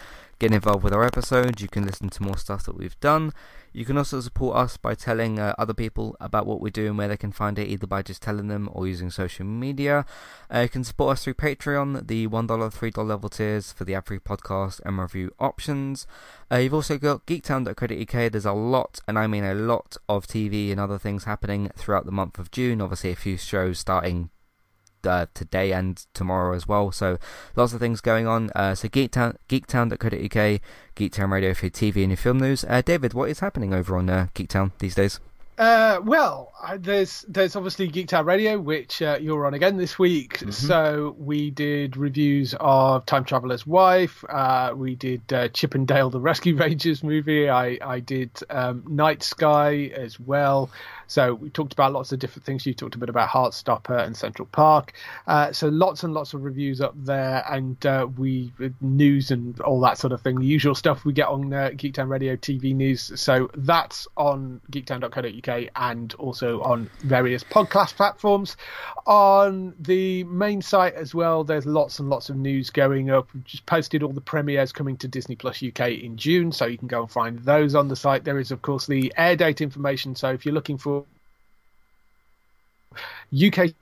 Get involved with our episodes. You can listen to more stuff that we've done. You can also support us by telling uh, other people about what we do and where they can find it, either by just telling them or using social media. Uh, you can support us through Patreon, the $1, $3 level tiers for the ad free podcast and review options. Uh, you've also got geektown.co.uk. There's a lot, and I mean a lot, of TV and other things happening throughout the month of June. Obviously, a few shows starting uh, today and tomorrow as well. So lots of things going on. Uh, so Geektown, geektown.co.uk, Geektown Radio for TV and your film news. Uh, David, what is happening over on uh, Geektown these days? Uh, well, there's there's obviously Geektown Radio, which uh, you're on again this week. Mm-hmm. So we did reviews of Time Traveler's Wife. Uh, we did uh, Chip and Dale the Rescue Rangers movie. I I did um, Night Sky as well. So we talked about lots of different things. You talked a bit about Heartstopper and Central Park. Uh, so lots and lots of reviews up there, and uh, we news and all that sort of thing. The usual stuff we get on uh, Geektown Radio TV news. So that's on geektown.co.uk and also on various podcast platforms. On the main site as well, there's lots and lots of news going up. We've just posted all the premieres coming to Disney Plus UK in June, so you can go and find those on the site. There is, of course, the air date information. So if you're looking for UK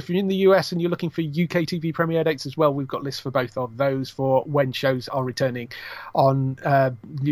if you're in the US and you're looking for UK TV premiere dates as well, we've got lists for both of those for when shows are returning on uh,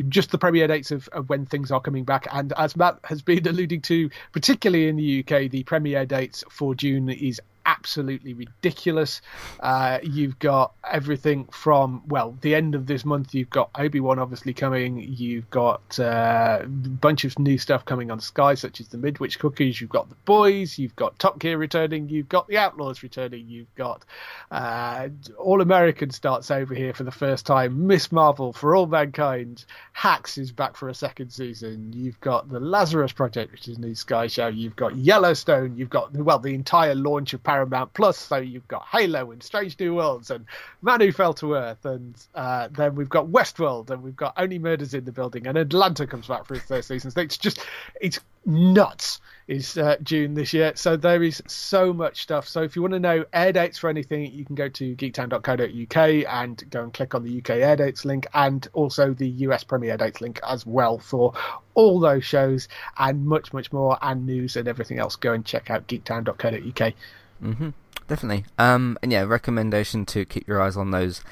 just the premiere dates of, of, when things are coming back. And as Matt has been [laughs] alluding to, particularly in the UK, the premiere dates for June is absolutely ridiculous. Uh, you've got everything from well, the end of this month. You've got Obi Wan obviously coming. You've got uh, a bunch of new stuff coming on Sky, such as the Midwich Cuckoos. You've got the Boys. You've got Top Gear returning. You've got the Outlaws returning. You've got uh, All American starts over here for the first time. Miss Marvel for All Mankind. Hacks is back for a second season. You've got the Lazarus Project, which is a new Sky show. You've got Yellowstone. You've got well the entire launch of Paradise Paramount Plus. So you've got Halo and Strange New Worlds and Man Who Fell to Earth, and uh, then we've got Westworld, and we've got Only Murders in the Building, and Atlanta comes back for its third season. So it's just it's nuts. Is uh, June this year, so there is so much stuff. So if you want to know air dates for anything, you can go to geektown.co.uk and go and click on the UK air dates link, and also the US premiere dates link as well for all those shows and much, much more, and news and everything else. Go and check out geektown.co.uk. Mm-hmm. Definitely. Um, and yeah, recommendation to keep your eyes on those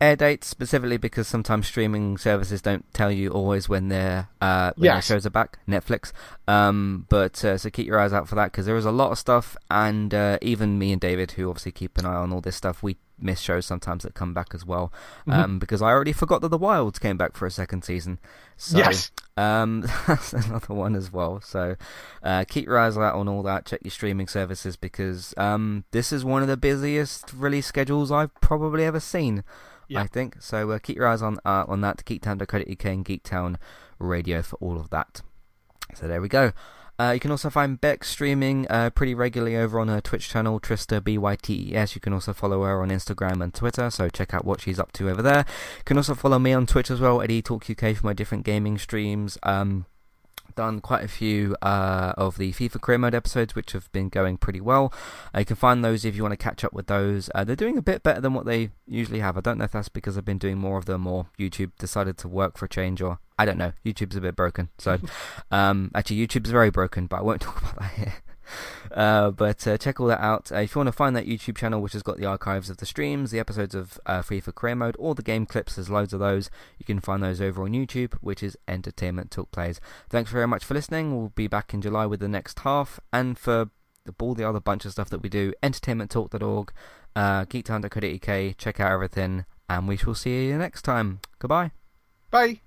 air dates specifically because sometimes streaming services don't tell you always when their uh, when yes. their shows are back. Netflix, um, but uh, so keep your eyes out for that because there is a lot of stuff, and uh, even me and David, who obviously keep an eye on all this stuff, we miss shows sometimes that come back as well. Mm-hmm. Um, because I already forgot that the Wilds came back for a second season. So, yes, um, [laughs] that's another one as well. So uh, keep your eyes out on all that. Check your streaming services because um, this is one of the busiest release schedules I've probably ever seen. Yeah. I think so. Uh, keep your eyes on uh, on that. Geektown.co.uk and Geektown Radio for all of that. So there we go. Uh, you can also find Beck streaming uh, pretty regularly over on her Twitch channel, Trista BYTES. You can also follow her on Instagram and Twitter, so check out what she's up to over there. You can also follow me on Twitch as well, eTalkUK, for my different gaming streams. Um, done quite a few uh, of the FIFA career mode episodes, which have been going pretty well. Uh, you can find those if you want to catch up with those. Uh, they're doing a bit better than what they usually have. I don't know if that's because I've been doing more of them or YouTube decided to work for a change or I don't know. YouTube's a bit broken. So, [laughs] um, actually, YouTube's very broken, but I won't [laughs] talk about that here. Uh, but uh, check all that out. Uh, if you want to find that YouTube channel, which has got the archives of the streams, the episodes of uh, FIFA Career Mode, all the game clips, there's loads of those. You can find those over on YouTube, which is Entertainment Talk Plays. Thanks very much for listening. We'll be back in July with the next half, and for the, all the other bunch of stuff that we do, entertainmenttalk.org, uh, geektown.co.uk. Check out everything, and we shall see you next time. Goodbye. Bye.